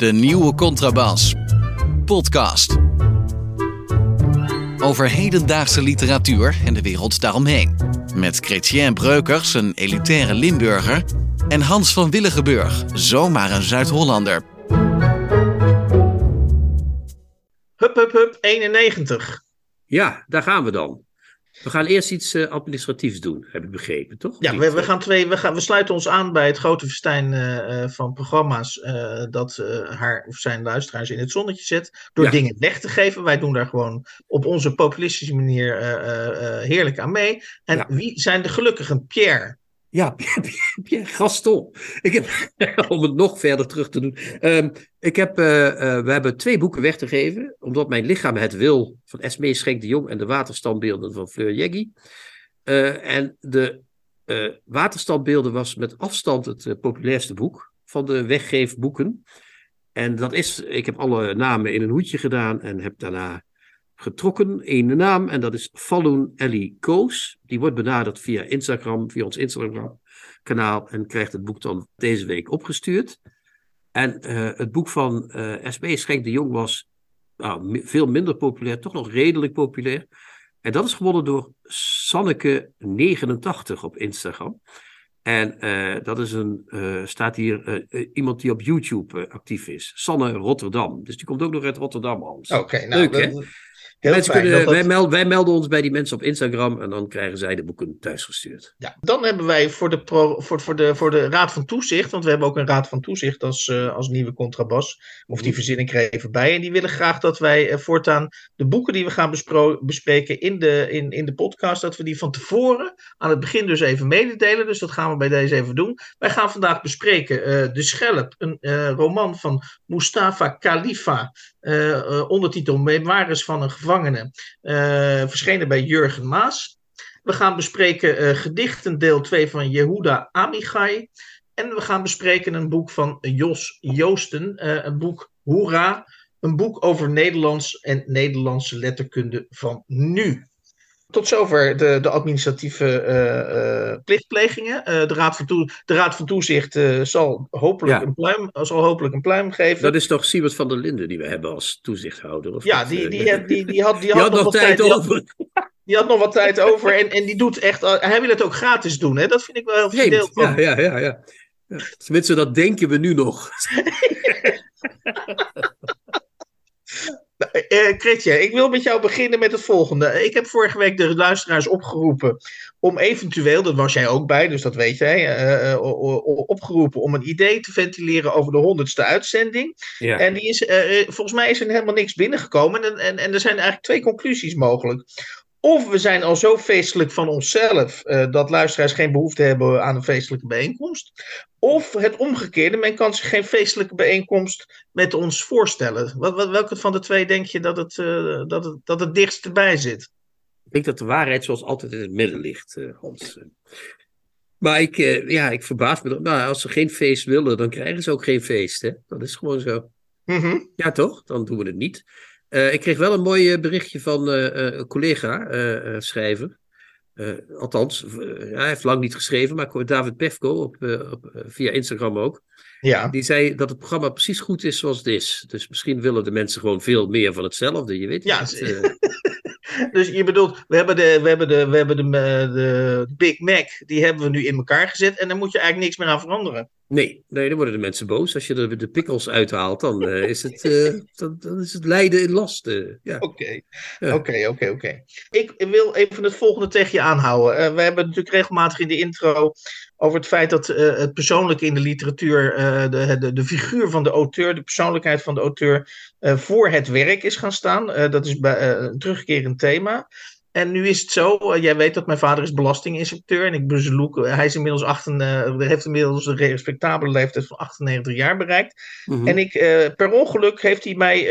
De nieuwe contrabas. Podcast. Over hedendaagse literatuur en de wereld daaromheen. Met Chrétien Breukers, een elitaire Limburger. En Hans van Willigenburg, zomaar een Zuid-Hollander. Hup, hup, hup, 91. Ja, daar gaan we dan. We gaan eerst iets uh, administratiefs doen, heb ik begrepen, toch? Ja, we, we, gaan twee, we, gaan, we sluiten ons aan bij het grote festijn uh, van programma's uh, dat haar of zijn luisteraars in het zonnetje zet. Door ja. dingen weg te geven. Wij doen daar gewoon op onze populistische manier heerlijk aan mee. En ja. wie zijn de gelukkigen? Pierre. Ja, Pierre Gaston. Ik heb, om het nog verder terug te doen. Um, ik heb, uh, uh, we hebben twee boeken weg te geven. Omdat mijn lichaam het wil. Van Esmee Schenk de Jong en de waterstandbeelden van Fleur Jeggi. Uh, en de waterstandbeelden was met afstand het populairste boek van de weggeefboeken. En dat is, ik heb alle namen in een hoedje gedaan en heb daarna getrokken één naam en dat is Falloon Ellie Koos. Die wordt benaderd via Instagram, via ons Instagram kanaal en krijgt het boek dan deze week opgestuurd. En uh, het boek van uh, SP Schenk de Jong was nou, veel minder populair, toch nog redelijk populair. En dat is gewonnen door Sanneke89 op Instagram. En uh, dat is een, staat hier iemand die op YouTube actief is. Sanne Rotterdam. Dus die komt ook nog uit Rotterdam, Oké, okay, nou, Leuk, Mensen kunnen, wij, melden, wij, melden, ons bij die mensen op Instagram en dan krijgen zij de boeken thuisgestuurd. Ja, dan hebben wij voor de, pro, voor, voor, de, voor de Raad van Toezicht, want we hebben ook een Raad van Toezicht als, uh, als nieuwe contrabas, of die verzinnen ik er even bij. En die willen graag dat wij uh, voortaan de boeken die we gaan bespreken in de, in, in de podcast, dat we die van tevoren aan het begin dus even mededelen. Dus dat gaan we bij deze even doen. Wij gaan vandaag bespreken uh, De Schelp, een roman van Mustafa Khalifa. Ondertitel Memoires van een gevangene, uh, verschenen bij Jurgen Maas. We gaan bespreken gedichten deel 2 van Jehuda Amichai. En we gaan bespreken een boek van Jos Joosten, een boek Hoera, een boek over Nederlands en Nederlandse letterkunde van nu. Tot zover de, de administratieve uh, uh, plichtplegingen. Uh, de, Raad van de Raad van Toezicht zal, hopelijk Ja. een pluim, zal hopelijk een pluim geven. Dat is toch Siebert van der Linden die we hebben als toezichthouder? Of ja, die, eh, die, die, die, die had, die had had nog wat tijd die had- over. Die had nog wat tijd over en, en die doet echt. Hij wil het ook gratis doen, hè? Dat vind ik wel heel. Ja, ja, ja, ja. ja. Tenminste, dat denken we nu nog. Eh Kritje, ik wil met jou beginnen met het volgende. Ik heb vorige week de luisteraars opgeroepen om eventueel, dat was jij ook bij, dus dat weet jij, eh, eh, opgeroepen om een idee te ventileren over de honderdste uitzending. Ja. En die is, eh, volgens mij is er helemaal niks binnengekomen. En, en, en er zijn eigenlijk twee conclusies mogelijk. Of we zijn al zo feestelijk van onszelf eh, dat luisteraars geen behoefte hebben aan een feestelijke bijeenkomst. Of het omgekeerde, men kan zich geen feestelijke bijeenkomst met ons voorstellen. Wat, wat, welke van de twee denk je dat het, eh, dat het, dat het dichtst erbij zit? Ik denk dat de waarheid zoals altijd in het midden ligt, eh, Hans. Maar ik, ja, ik verbaas me. Nou, als ze geen feest willen, dan krijgen ze ook geen feest. Hè? Dat is gewoon zo. Mhm. Ja, toch? Dan doen we het niet. Eh, ik kreeg wel een mooi eh, berichtje van eh, een collega, schrijver. Althans, hij heeft lang niet geschreven, maar David Pefko op, op, via Instagram ook. Ja. Die zei dat het programma precies goed is zoals het is. Dus misschien willen de mensen gewoon veel meer van hetzelfde. Je weet Ja, het. Dus je bedoelt, we hebben, de, we hebben, de, we hebben de, eh, de Big Mac, die hebben we nu in elkaar gezet. En daar moet je eigenlijk niks meer aan veranderen. Nee, nee, dan worden de mensen boos. Als je de, de pikkels uithaalt, dan, eh, is, het, eh, dan, dan is het lijden in last. ja. Oké, oké, oké, oké. Ik wil even het volgende tegen je aanhouden. We hebben natuurlijk regelmatig in de intro over het feit dat eh, het persoonlijke in de literatuur, eh, de, de, de figuur van de auteur, de persoonlijkheid van de auteur, eh, voor het werk is gaan staan. Dat is bij, een terugkerend thema. En nu is het zo, jij weet dat mijn vader is belastinginspecteur en ik bezoek, hij is inmiddels achten, heeft inmiddels een respectabele leeftijd van 98 jaar bereikt. Mhm. En ik, per ongeluk heeft hij mij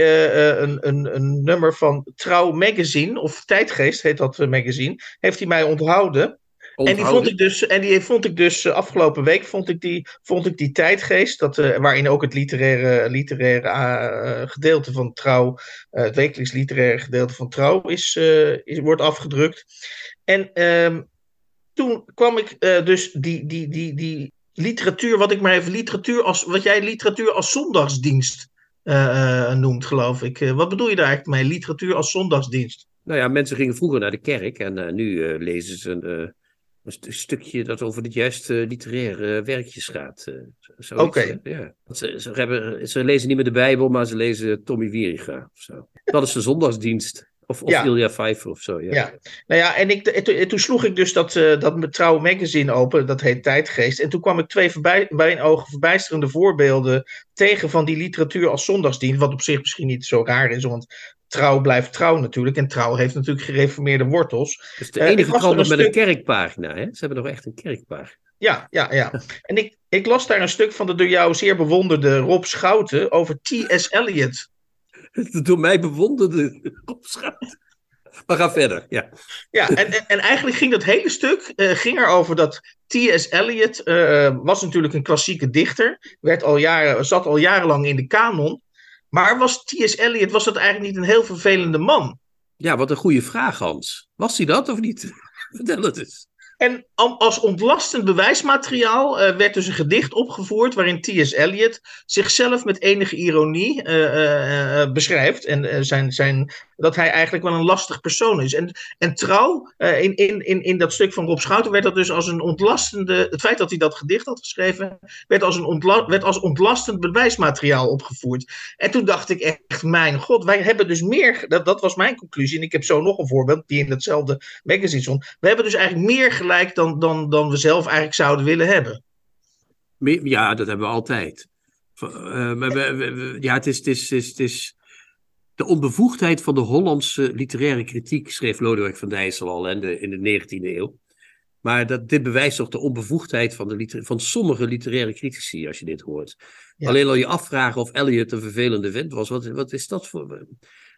een, een, een nummer van Trouw Magazine, of Tijdgeest heet dat magazine, heeft hij mij onthouden. En die vond ik dus, en die vond ik dus eh, afgelopen week vond ik die, vond ik die tijdgeest, dat, eh, waarin ook het literaire, literaire eh, gedeelte van trouw, het wekelijks literaire gedeelte van trouw is, is, wordt afgedrukt. En ehm, toen kwam ik dus die, die, die, die literatuur, wat ik maar even literatuur als, wat jij literatuur als zondagsdienst noemt, geloof ik. wat bedoel je daar eigenlijk mee? Literatuur als zondagsdienst? Nou ja, mensen gingen vroeger naar de kerk en nu lezen ze een stukje dat over het juiste literaire werkjes gaat. Oké. Okay. Ja. Ze, ze, hebben, ze lezen niet meer de Bijbel, maar ze lezen Tommy Wieringa of zo. Dat is de zondagsdienst. Of, of ja. Ilja Pfeiffer of zo. Ja. ja. Nou ja, en, ik, en toen sloeg ik dus dat, uh, dat Trouwe Magazine open, dat heet Tijdgeest. En toen kwam ik twee voorbij, bij een ogen verbijsterende voorbeelden tegen van die literatuur als zondagsdienst. Wat op zich misschien niet zo raar is, want trouw blijft trouw natuurlijk. En trouw heeft natuurlijk gereformeerde wortels. Dus de enige uh, krant met een kerkpagina, hè? Ze hebben nog echt een kerkpagina. Ja, ja, ja. En ik, ik las daar een stuk van de door jou zeer bewonderde Rob Schouten over T.S. Eliot. De door mij bewonderde Rob Schouten. Maar ga verder, ja. Ja, en, en, eigenlijk ging dat hele stuk uh, ging erover dat T.S. Eliot uh, was natuurlijk een klassieke dichter. Werd al jaren, zat al jarenlang in de kanon. Maar was T.S. Eliot, was dat eigenlijk niet een heel vervelende man? Ja, wat een goede vraag, Hans. Was hij dat of niet? Vertel het eens. En als ontlastend bewijsmateriaal uh, werd dus een gedicht opgevoerd waarin T.S. Eliot zichzelf met enige ironie uh, uh, beschrijft. En zijn, zijn, dat hij eigenlijk wel een lastig persoon is. En, en trouw, in, in, in, in dat stuk van Rob Schouten werd dat dus als een ontlastende. Het feit dat hij dat gedicht had geschreven, werd als, een ontla, werd als ontlastend bewijsmateriaal opgevoerd. En toen dacht ik echt, mijn god, wij hebben dus meer. Dat, dat was mijn conclusie. En ik heb zo nog een voorbeeld die in hetzelfde magazine stond. We hebben dus eigenlijk meer gelijk dan, dan, dan we zelf eigenlijk zouden willen hebben. Ja, dat hebben we altijd. We, we, ja, het is, het, is, het, is, de onbevoegdheid van de Hollandse literaire kritiek, schreef Lodewijk van Dijssel al in de, in de 19e eeuw. Maar dat, dit bewijst toch de onbevoegdheid van, de van sommige literaire critici, als je dit hoort. Alleen al je afvragen of Eliot een vervelende vent was. Wat, wat is dat voor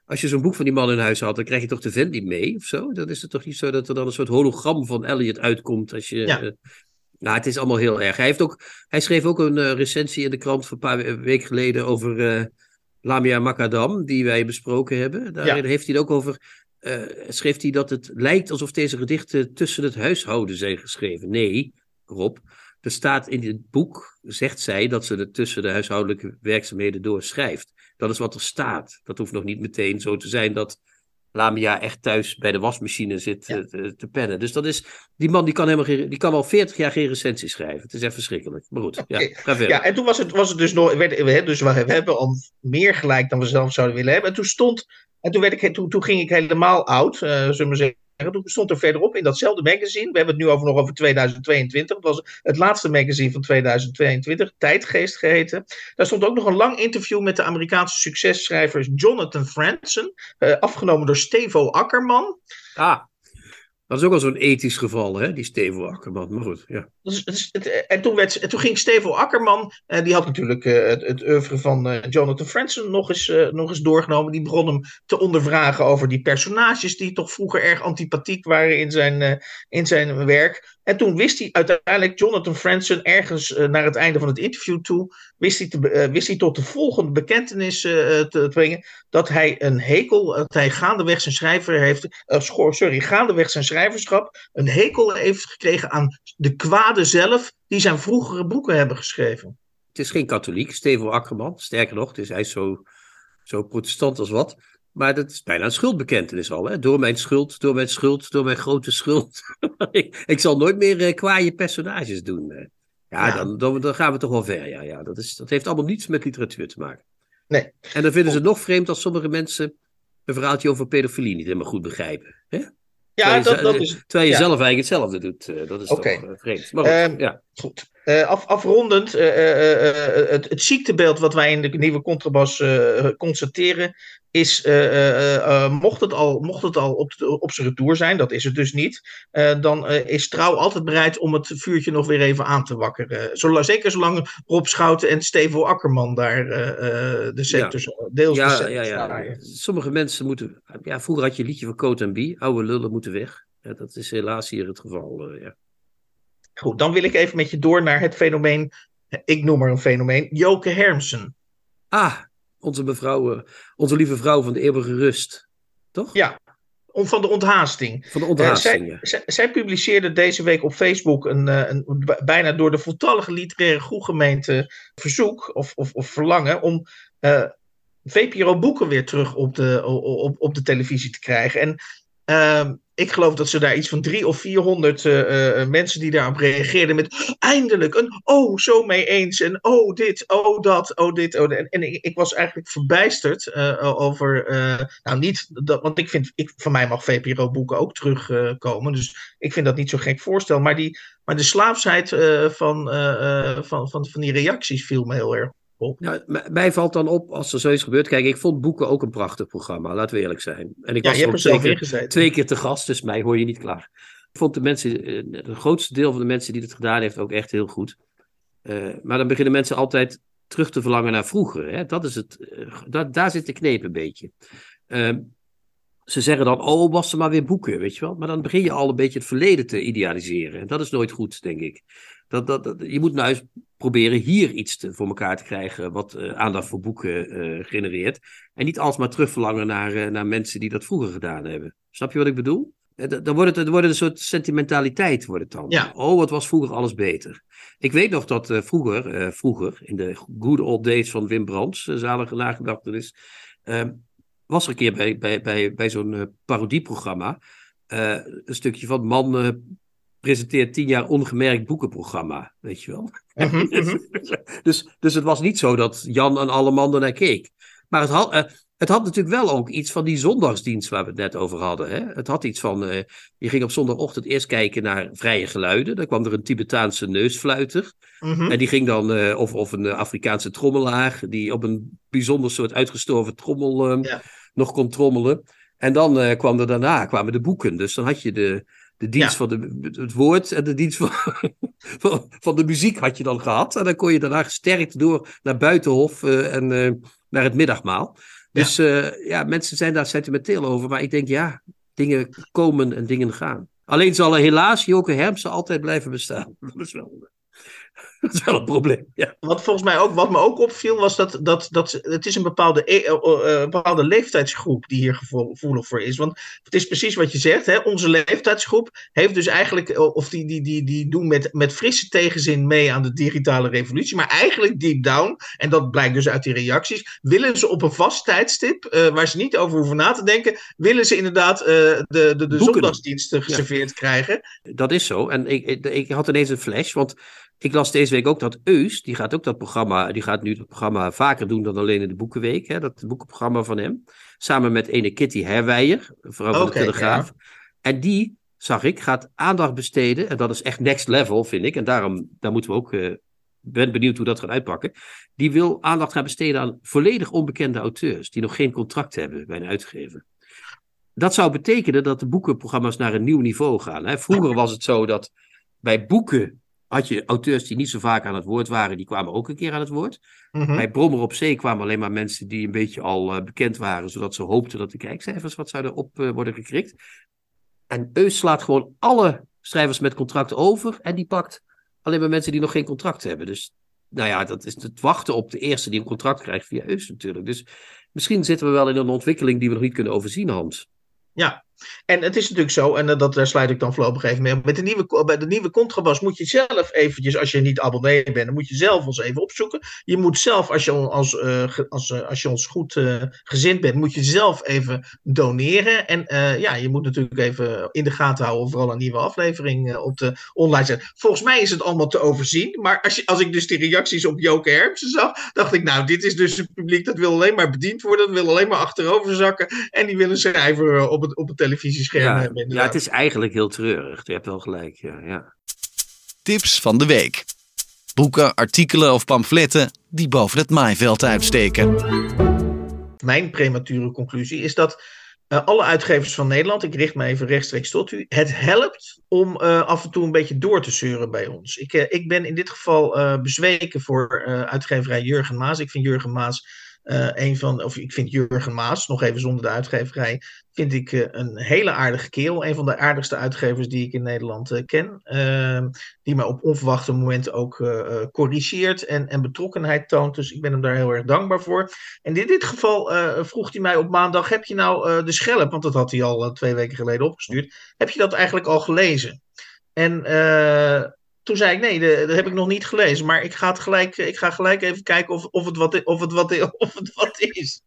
als je zo'n boek van die man in huis had, dan krijg je toch de vent niet mee of zo? Dan is het toch niet zo dat er dan een soort hologram van Elliot uitkomt als je... Ja. Uh, nou, het is allemaal heel erg. Hij, heeft ook, hij schreef ook een uh, recensie in de krant van een paar weken geleden over uh, Lamia Macadam, die wij besproken hebben. Daarin heeft hij het ook over, schreef hij dat het lijkt alsof deze gedichten tussen het huishouden zijn geschreven. Nee, Rob, er staat in het boek, zegt zij, dat ze het tussen de huishoudelijke werkzaamheden doorschrijft. Dat is wat er staat. Dat hoeft nog niet meteen zo te zijn dat Lamia echt thuis bij de wasmachine zit eh, te, te, pennen. Dus dat is, die man die kan, helemaal geen, die kan al 40 jaar geen recensie schrijven. Het is echt verschrikkelijk. Maar goed, ja, ga verder. Ja, en toen was het, was het dus nog, werd, dus we hebben al meer gelijk dan we zelf zouden willen hebben. En toen stond, en toen, werd ik, toen, toen ging ik helemaal oud, uh, zullen we zeggen toen stond er verderop in datzelfde magazine. We hebben het nu over nog over 2022. Dat was het laatste magazine van 2022, Tijdgeest geheten. Daar stond ook nog een lang interview met de Amerikaanse successchrijver Jonathan Franzen. Uh, afgenomen door Stevo Akkerman. Ah. Dat is ook al zo'n ethisch geval, hè, die Stevo Akkerman. Maar goed, ja. Dus, en, toen werd, en toen ging Stevo Akkerman, eh, die had natuurlijk uh, het, het oeuvre van Jonathan Franzen nog eens, nog eens doorgenomen. Die begon hem te ondervragen over die personages die toch vroeger erg antipathiek waren in zijn, in zijn werk. En toen wist hij uiteindelijk, Jonathan Franzen, ergens naar het einde van het interview toe, wist hij, te, wist hij tot de volgende bekentenis te, te, brengen dat hij een hekel, dat hij gaandeweg zijn schrijver heeft, sorry, gaandeweg zijn schrijverschap, een hekel heeft gekregen aan de kwade zelf die zijn vroegere boeken hebben geschreven. Het is geen katholiek, Stevo Akkerman. Sterker nog, is, hij is zo, zo protestant als wat. Maar dat is bijna een schuldbekentenis al. Hè? Door mijn schuld, door mijn schuld, door mijn grote schuld. ik, ik, zal nooit meer uh, kwaaie personages doen. Uh. Ja, ja. Dan, dan, dan, gaan we toch wel ver. Ja, ja. Dat, is, dat heeft allemaal niets met literatuur te maken. Nee. En dan vinden ze het nog vreemd als sommige mensen een verhaaltje over pedofilie niet helemaal goed begrijpen. Hè? Ja, terwijl je, dat, dat is, terwijl je zelf eigenlijk hetzelfde doet. Uh, dat is okay. toch uh, vreemd. Maar goed, um, ja. goed. Uh, af, afrondend, het, het, ziektebeeld wat wij in de nieuwe contrabas constateren, is, mocht het al, mocht het al op, op zijn retour zijn, dat is het dus niet, dan is Trouw altijd bereid om het vuurtje nog weer even aan te wakkeren. Zolang, zeker zolang Rob Schouten en Stevo Akkerman daar de sectors, ja. deels ja, de ja, ja. Sommige mensen moeten, ja, vroeger had je een liedje van Coat en Bie, oude lullen moeten weg. Ja, dat is helaas hier het geval, ja. Goed, dan wil ik even met je door naar het fenomeen, ik noem maar een fenomeen, Joke Hermsen. Ah, onze mevrouw, uh, onze lieve vrouw van de eeuwige rust, toch? Ja, om, van de onthaasting. Van de onthaasting, uh, zij, zij, zij, publiceerde deze week op Facebook een, uh, een, bijna door de voltallige literaire groegemeente verzoek of, of, of verlangen om VPRO-boeken weer terug op de, op, op de televisie te krijgen. En ik geloof dat ze daar iets van drie of vierhonderd uh, mensen die daarop reageerden met eindelijk een oh zo mee eens en oh dit, oh dat, oh dit, oh. En, en ik, ik, was eigenlijk verbijsterd over, nou niet, dat, want ik vind, ik, van mij mag VPRO boeken ook terugkomen, dus ik vind dat niet zo gek voorstel, maar, die, maar de slaafsheid van, van, van, van die reacties viel me heel erg nou, mij valt dan op als er zoiets gebeurt. Kijk, ik vond boeken ook een prachtig programma, laten we eerlijk zijn. En ik ja, was je hebt er twee, twee keer te gast, dus mij hoor je niet klaar. Ik vond de mensen, eh, het grootste deel van de mensen die het gedaan heeft, ook echt heel goed. Uh, maar dan beginnen mensen altijd terug te verlangen naar vroeger. Hè? Dat is het, uh, dat, daar zit de kneep een beetje. Uh, ze zeggen dan, oh, was er maar weer boeken, weet je wel. Maar dan begin je al een beetje het verleden te idealiseren. En dat is nooit goed, denk ik. Dat, dat, je moet nou eens proberen hier iets te, voor elkaar te krijgen wat uh, aandacht voor boeken uh, genereert. En niet alsmaar terugverlangen naar, uh, naar mensen die dat vroeger gedaan hebben. Snap je wat ik bedoel? Dan wordt het, dan wordt het een soort sentimentaliteit wordt het dan. Ja. Oh, wat was vroeger alles beter. Ik weet nog dat vroeger, vroeger, in de good old days van Wim Brands, zalige nagedachtenis, ehm, was er een keer bij, bij, bij, bij zo'n parodieprogramma een stukje van man presenteert tien jaar ongemerkt boekenprogramma, weet je wel. Mhm, mhm. dus, dus het was niet zo dat Jan en alle mannen naar keek. Maar het had, uh, het had natuurlijk wel ook iets van die zondagsdienst waar we het net over hadden. Hè? Het had iets van, uh, je ging op zondagochtend eerst kijken naar vrije geluiden. Dan kwam er een Tibetaanse neusfluiter. Mhm. En die ging dan, uh, of, of een Afrikaanse trommelaar, die op een bijzonder soort uitgestorven trommel ja. nog kon trommelen. En dan kwam er daarna, kwamen de boeken. Dus dan had je de, de dienst van de, het woord en de dienst van, van, van, de muziek had je dan gehad. En dan kon je daarna gesterkt door naar Buitenhof uh, en uh, naar het middagmaal. Dus ja. Uh, ja, mensen zijn daar sentimenteel over. Maar ik denk, ja, dingen komen en dingen gaan. Alleen zal er helaas Joke Hermsen altijd blijven bestaan. Dat is wel... dat is wel een probleem. Ja. Wat volgens mij ook, wat me ook opviel, was dat, dat, dat het is een bepaalde, uh, bepaalde leeftijdsgroep die hier gevoelig voor is. Want het is precies wat je zegt, hè? onze leeftijdsgroep heeft dus eigenlijk, of die, die, die, die doen met, met frisse tegenzin mee aan de digitale revolutie. Maar eigenlijk deep down, en dat blijkt dus uit die reacties, willen ze op een vast tijdstip, uh, waar ze niet over hoeven na te denken, willen ze inderdaad de, de, de zondagsdiensten geserveerd ja. krijgen. Dat is zo. En ik, ik, ik had ineens een flash, want ik las deze week ook dat Eus, die gaat ook dat programma, die gaat nu het programma vaker doen dan alleen in de Boekenweek, hè, dat boekenprogramma van hem. Samen met ene Kitty Herwijer, vrouw van okay, de Telegraaf. Ja. En die, zag ik, gaat aandacht besteden, en dat is echt next level, vind ik, en daarom, daar moeten we ook, uh, ben benieuwd hoe dat gaat uitpakken. Die wil aandacht gaan besteden aan volledig onbekende auteurs, die nog geen contract hebben bij een uitgever. Dat zou betekenen dat de boekenprogramma's naar een nieuw niveau gaan. Hè. Vroeger was het zo dat bij boeken had je auteurs die niet zo vaak aan het woord waren, die kwamen ook een keer aan het woord. Mm -hmm. Bij Brommer op Zee kwamen alleen maar mensen die een beetje al uh, bekend waren, zodat ze hoopten dat de kijkcijfers wat zouden op uh, worden gekrikt. En Eus slaat gewoon alle schrijvers met contract over en die pakt alleen maar mensen die nog geen contract hebben. Dus nou ja, dat is het wachten op de eerste die een contract krijgt via Eus natuurlijk. Dus misschien zitten we wel in een ontwikkeling die we nog niet kunnen overzien, Hans. Ja, en het is natuurlijk zo, en dat, daar sluit ik dan voorlopig even mee. Met de nieuwe, bij de nieuwe contrabas moet je zelf eventjes, als je niet abonnee bent, dan moet je zelf ons even opzoeken. Je moet zelf, als je, als, uh, als, uh, als je ons goed uh, gezind bent, moet je zelf even doneren. En ja, je moet natuurlijk even in de gaten houden of er een nieuwe aflevering op de online zet. Volgens mij is het allemaal te overzien. Maar als, je, als ik dus die reacties op Joke Hermsen zag, dacht ik, nou, dit is dus een publiek dat wil alleen maar bediend worden, dat wil alleen maar achterover zakken. En die willen schrijver op het, op het televisiescherm ja, hebben. Ja, het is eigenlijk heel treurig. Je hebt wel gelijk, ja, ja. Tips van de week. Boeken, artikelen of pamfletten die boven het maaiveld uitsteken. Mijn premature conclusie is dat uh, alle uitgevers van Nederland, ik richt me even rechtstreeks tot u, het helpt om uh, af en toe een beetje door te zeuren bij ons. Ik, uh, ik ben in dit geval bezweken voor uitgeverij Jurgen Maas. Ik vind Jurgen Maas uh, een van, of ik vind Jurgen Maas, nog even zonder de uitgeverij, vind ik uh, een hele aardige kerel. Een van de aardigste uitgevers die ik in Nederland uh, ken. Ehm, die mij op onverwachte momenten ook corrigeert en, en betrokkenheid toont. Dus ik ben hem daar heel erg dankbaar voor. En in dit geval vroeg hij mij op maandag: heb je nou de schelp, want dat had hij al twee weken geleden opgestuurd. Heb je dat eigenlijk al gelezen? En toen zei ik, nee, de- dat heb ik nog niet gelezen. Maar ik ga, het gelijk, ik ga gelijk even kijken of, of, het, wat, of, het, wat, of het wat is.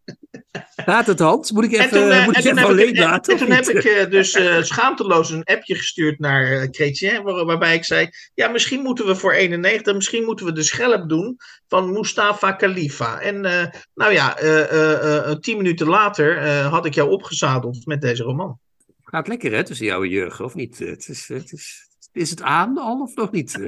Gaat het, Hans? Moet ik even, toen, eh, moet ik even alleen laten? en toen heb ik eh, dus eh, schaamteloos een appje gestuurd naar eh Chrétien, waar- waarbij ik zei, ja, misschien moeten we voor 91, misschien moeten we de schelp doen van Mustafa Khalifa. En eh, nou ja, eh, eh, eh, tien minuten later eh, had ik jou opgezadeld met deze roman. Gaat lekker, hè, tussen jou en Jurgen, of niet? Het is, het is, is het aan al of nog niet?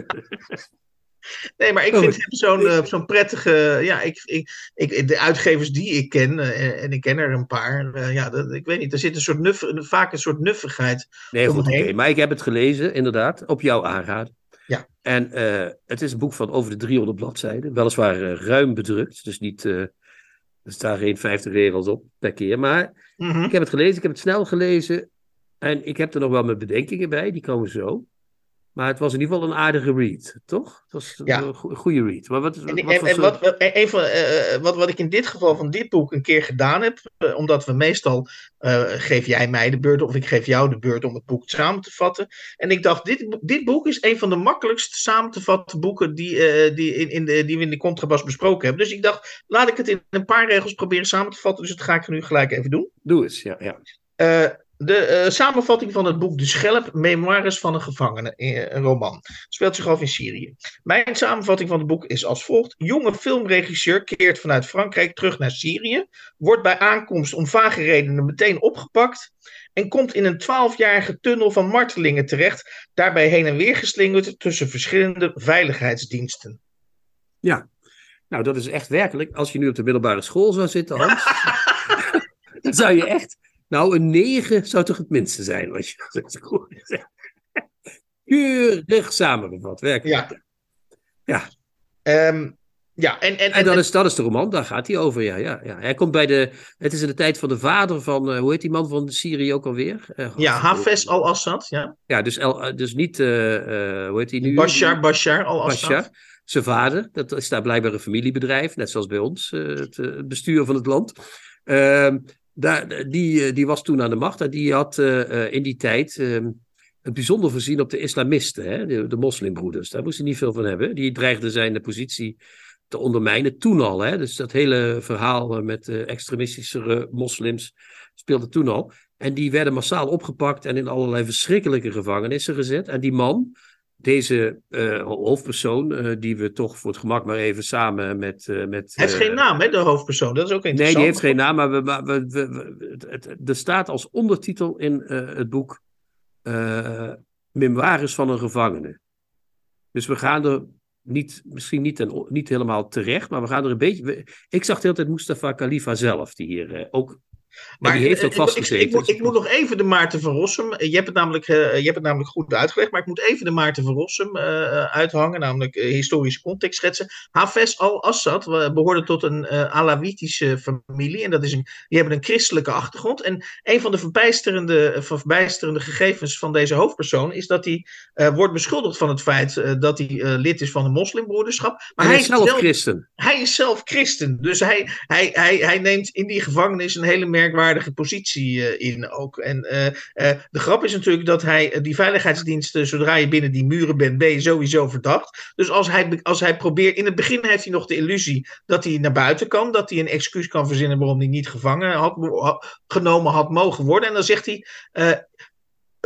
Nee, maar ik Oh, vind hem zo'n eh, zo'n prettige. Ja, ik, ik, ik, de uitgevers die ik ken, eh, en ik ken er een paar. eh, ja, dat, ik weet niet, er zit een soort nuff, vaak een soort nuffigheid. Nee, goed. Maar ik heb het gelezen, inderdaad, op jouw aanraden. Ja. En het is een boek van over de 300 bladzijden. Weliswaar ruim bedrukt, dus niet... er staan geen 50 regels op per keer. Maar Mhm. ik heb het gelezen, ik heb het snel gelezen. En ik heb er nog wel mijn bedenkingen bij, die komen zo. Maar het was in ieder geval een aardige read, toch? Het was een go- goede read. Maar wat, wat, en, voor en wat, van, eh, eh, wat, wat ik in dit geval van dit boek een keer gedaan heb, omdat we meestal geef jij mij de beurt of ik geef jou de beurt om het boek samen te vatten. En ik dacht, dit, dit boek is een van de makkelijkst samen te vatten boeken die, die, in, in de, die we in de contrabas besproken hebben. Dus ik dacht, laat ik het in een paar regels proberen samen te vatten. Dus dat ga ik nu gelijk even doen. Doe eens, ja. ja. De eh, samenvatting van het boek De Schelp, Memoires van een gevangene, eh, een roman, speelt zich af in Syrië. Mijn samenvatting van het boek is als volgt. Jonge filmregisseur keert vanuit Frankrijk terug naar Syrië, wordt bij aankomst om vage redenen meteen opgepakt en komt in een twaalfjarige tunnel van martelingen terecht, daarbij heen en weer geslingerd tussen verschillende veiligheidsdiensten. Nou, dat is echt werkelijk. Als je nu op de middelbare school zou zitten, Hans, dan zou je echt. Nou, een 9 zou toch het minste zijn, wat je. Keurig samengevat, werkelijk. Ja. Ehm, ja, en, en, En dat is, dat is de roman, daar gaat hij over, ja, ja, ja. Hij komt bij de, het is in de tijd van de vader van, eh, hoe heet die man van Syrië ook alweer? Eh, ja, Hafez al-Assad, ja. Ja, dus, El- eh, dus niet, eh, eh, hoe heet hij nu? Bashar, Bashar al-Assad. Bashar. Zijn vader, dat is daar blijkbaar een familiebedrijf, net zoals bij ons, eh, het, eh, het bestuur van het land. Die, eh, die was toen aan de macht en die had eh, eh, in die tijd ehm, het bijzonder voorzien op de islamisten, hè, de, de moslimbroeders. Daar moest hij niet veel van hebben. Die dreigden zijn positie te ondermijnen toen al. Hè. Dus dat hele verhaal met extremistische moslims speelde toen al. En die werden massaal opgepakt en in allerlei verschrikkelijke gevangenissen gezet. En die man, deze eh, hoofdpersoon, eh, die we toch voor het gemak maar even samen met. eh, met Hij heeft geen naam, hè, de hoofdpersoon. Dat is ook Nee, interessant. die heeft geen naam, maar we, maar we, we- we- het, het- er staat als ondertitel in het boek Memoires van een gevangene. Dus we gaan er niet, misschien niet, ten, niet helemaal terecht, maar we gaan er een beetje. ik zag de hele tijd Mustafa Khalifa zelf, die hier ook. Maar die heeft ook eh, ik- ik, vastgezeten. ik, moet, ik moet nog even de Maarten van Rossum. Je hebt het namelijk, eh, je hebt het namelijk goed uitgelegd, maar ik moet even de Maarten van Rossum eh, eh, uithangen, namelijk eh, historische context schetsen. Hafez al-Assad eh, behoorde tot een eh Alawitische familie en dat is een, die hebben een christelijke achtergrond. En een van de verbijsterende, eh, verbijsterende gegevens van deze hoofdpersoon is dat hij eh, wordt beschuldigd van het feit eh, dat hij eh, lid is van een moslimbroederschap. Maar hij is zelf christen. hij is zelf christen. Dus hij, hij, hij, hij neemt in die gevangenis een hele merkwaardige positie eh, in ook. En eh, eh, de grap is natuurlijk dat hij die veiligheidsdiensten, zodra je binnen die muren bent, ben je sowieso verdacht. Dus als hij, als hij probeert, in het begin heeft hij nog de illusie dat hij naar buiten kan, dat hij een excuus kan verzinnen waarom hij niet gevangen had, genomen had mogen worden. En dan zegt hij.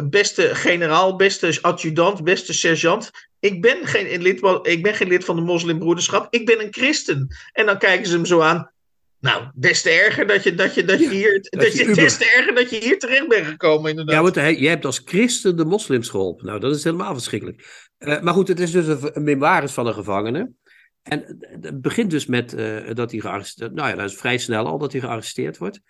Beste generaal, beste adjudant, beste sergeant. Ik ben, geen lid, ik ben geen lid van de moslimbroederschap. Ik ben een christen. En dan kijken ze hem zo aan. Nou, des te erger dat je, dat je, dat je Ja, hier, dat je je, uber- des te erger dat je hier terecht bent gekomen, inderdaad. Ja, want hij, jij hebt als christen de moslims geholpen. Nou, dat is helemaal verschrikkelijk. Eh, maar goed, het is dus een, een memoires van een gevangene. En het begint dus met eh, dat hij gearresteerd Nou ja, dat is vrij snel al dat hij gearresteerd wordt.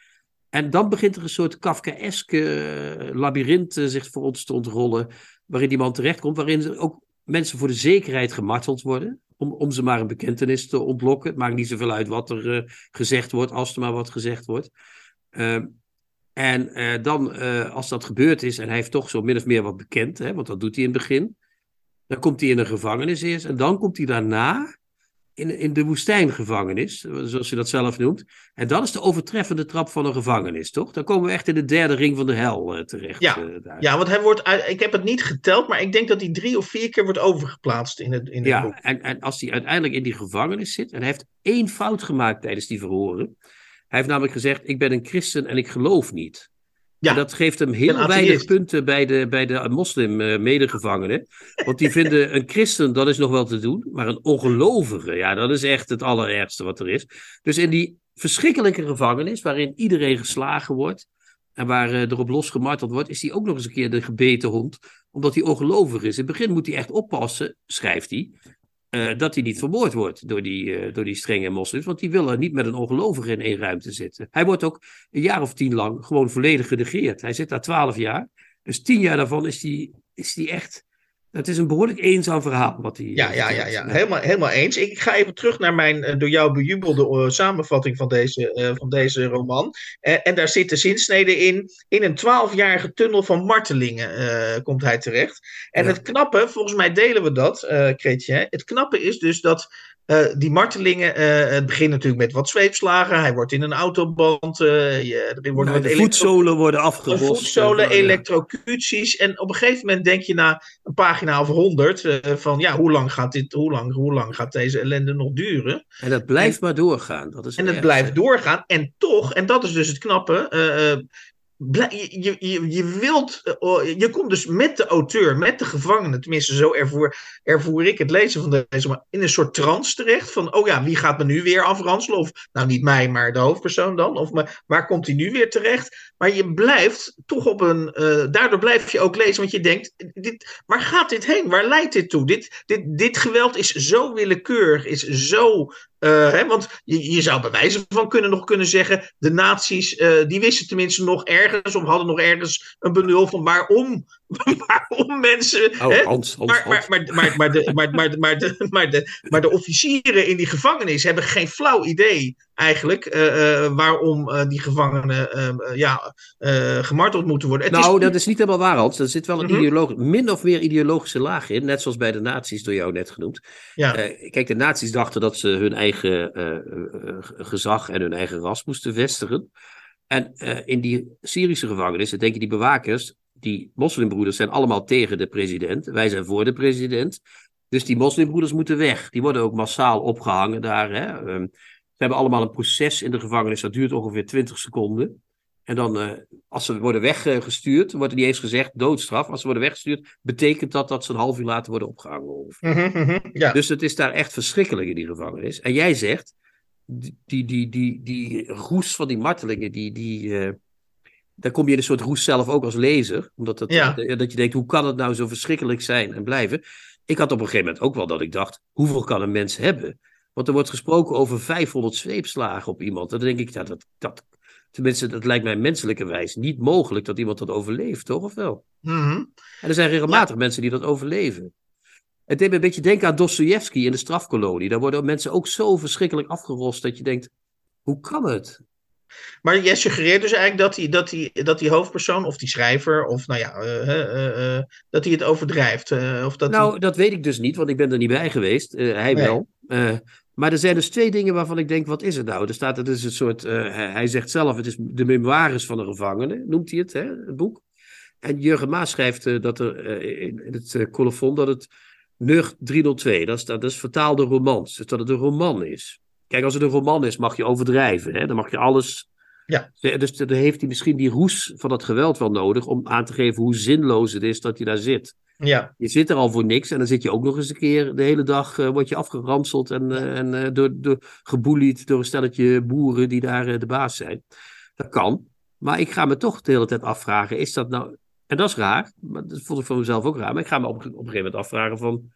En dan begint er een soort Kafkaeske eh, labyrint zich voor ons te ontrollen. Waarin die man terechtkomt. Waarin ook mensen voor de zekerheid gemarteld worden. Om, om ze maar een bekentenis te ontlokken. Het maakt niet zoveel uit wat er eh, gezegd wordt. Als er maar wat gezegd wordt. Ehm, en eh, dan, eh, als dat gebeurd is en hij heeft toch zo min of meer wat bekend, hè, want dat doet hij in het begin, dan komt hij in een gevangenis eerst en dan komt hij daarna in, in de woestijngevangenis, zoals je dat zelf noemt. En dat is de overtreffende trap van een gevangenis, toch? Dan komen we echt in de derde ring van de hel uh, terecht. Ja, uh, ja want hij wordt, ik heb het niet geteld, maar ik denk dat hij drie of vier keer wordt overgeplaatst in het, in het ja. En, en als hij uiteindelijk in die gevangenis zit, en hij heeft één fout gemaakt tijdens die verhoren. Hij heeft namelijk gezegd, ik ben een christen en ik geloof niet. Ja. En dat geeft hem heel weinig punten bij de, bij de moslim-medegevangenen. Want die vinden een christen, dat is nog wel te doen. Maar een ongelovige, ja, dat is echt het allerergste wat er is. Dus in die verschrikkelijke gevangenis, waarin iedereen geslagen wordt. En waar uh, erop losgemarteld wordt, is hij ook nog eens een keer de gebeten hond. Omdat hij ongelovig is. In het begin moet hij echt oppassen, schrijft hij. Uh, dat hij niet vermoord wordt door die, uh, door die strenge moslims. Want die willen niet met een ongelovige in één ruimte zitten. Hij wordt ook een jaar of tien lang gewoon volledig genegeerd. Hij zit daar twaalf jaar. Dus tien jaar daarvan is hij is die echt het is een behoorlijk eenzaam verhaal wat hij. Ja, ja, ja, ja. Helemaal, helemaal eens. Ik ga even terug naar mijn uh, door jou bejubelde uh, samenvatting van deze, uh, van deze roman. en daar zitten zinsneden in. In een twaalfjarige tunnel van martelingen komt hij terecht. En ja. het knappe, volgens mij delen we dat, Kretje. Het knappe is dus dat uh, die martelingen, uh, het begint natuurlijk met wat zweepslagen. Hij wordt in een autoband. Uh, je, er wordt nou, de voetzolen worden afgelost. Voetzolen, elektrocuties. En op een gegeven moment denk je na een pagina of honderd van ja, hoe lang gaat dit, hoe lang, hoe lang gaat deze ellende nog duren? En dat blijft en, maar doorgaan. Dat is en het blijft doorgaan. En toch, en dat is dus het knappe, je, je, je, wilt, je komt dus met de auteur, met de gevangene, tenminste zo ervoer, ervoer ik het lezen van deze, maar in een soort trance terecht van, oh ja, wie gaat me nu weer afranselen? Of, nou niet mij, maar de hoofdpersoon dan? Of maar, waar komt hij nu weer terecht? Maar je blijft toch op een, uh, daardoor blijf je ook lezen, want je denkt, dit, waar gaat dit heen? Waar leidt dit toe? Dit, dit, dit geweld is zo willekeurig, is zo uh, hè, want je, je, zou bij wijze van kunnen nog kunnen zeggen, de nazi's, uh, die wisten tenminste nog ergens, of hadden nog ergens een benul van waarom, mensen. Oh, maar, maar, maar, maar, maar, de, maar, maar, maar, de, maar, de, maar de officieren in die gevangenis hebben geen flauw idee eigenlijk uh, waarom die gevangenen ehm, ja, gemarteld moeten worden. Het nou, is... dat is niet helemaal waar, Hans. Er zit wel een mm -hmm. ideoloog, min of meer ideologische laag in, net zoals bij de nazi's door jou net genoemd. Ja. kijk, de nazi's dachten dat ze hun eigen gezag en hun eigen ras moesten vestigen. En in die Syrische gevangenissen denken die bewakers, die moslimbroeders zijn allemaal tegen de president. Wij zijn voor de president. Dus die moslimbroeders moeten weg. Die worden ook massaal opgehangen daar. Hè. Um, ze hebben allemaal een proces in de gevangenis, dat duurt ongeveer 20 seconden. En dan, uh, als ze worden weggestuurd, wordt er niet eens gezegd doodstraf. Als ze worden weggestuurd, betekent dat dat ze een half uur later worden opgehangen. Mm -hmm, ja. Dus het is daar echt verschrikkelijk in die gevangenis. En jij zegt, die, die, die, die, die roes van die martelingen, die, die, uh, daar kom je in een soort roes zelf ook als lezer. Omdat het, ja. dat je denkt, hoe kan het nou zo verschrikkelijk zijn en blijven? Ik had op een gegeven moment ook wel dat ik dacht, hoeveel kan een mens hebben? Want er wordt gesproken over 500 zweepslagen op iemand. Dan denk ik, ja, dat, dat Tenminste, dat lijkt mij menselijkerwijs niet mogelijk dat iemand dat overleeft, toch? Of wel? Mm -hmm. En er zijn regelmatig ja. mensen die dat overleven. Het deed me een beetje denken aan Dostoevsky in de strafkolonie. Daar worden mensen ook zo verschrikkelijk afgerost dat je denkt: hoe kan het? Maar jij suggereert dus eigenlijk dat die, dat, die, dat die hoofdpersoon of die schrijver, of nou ja, uh, uh, uh, dat hij het overdrijft. of dat nou, die... dat weet ik dus niet, want ik ben er niet bij geweest. hij nee. wel. Maar er zijn dus twee dingen waarvan ik denk, wat is het nou? Er staat, het is een soort, hij zegt zelf, het is de memoires van een gevangene, noemt hij het, hè, het boek. En Jurgen Maas schrijft dat er in, in, het colofon dat het NUG 302, dat is, dat is vertaalde romans, dus dat het een roman is. Kijk, als het een roman is, mag je overdrijven, hè? dan mag je alles... Ja. Dus dan heeft hij misschien die roes van dat geweld wel nodig om aan te geven hoe zinloos het is dat hij daar zit. Ja. Je zit er al voor niks en dan zit je ook nog eens een keer de hele dag, uh, word je afgeranseld en, uh, en uh, door, door, geboelied door een stelletje boeren die daar de baas zijn. Dat kan. Maar ik ga me toch de hele tijd afvragen, is dat nou... En dat is raar, maar dat vond ik van mezelf ook raar. Maar ik ga me op, op een gegeven moment afvragen van...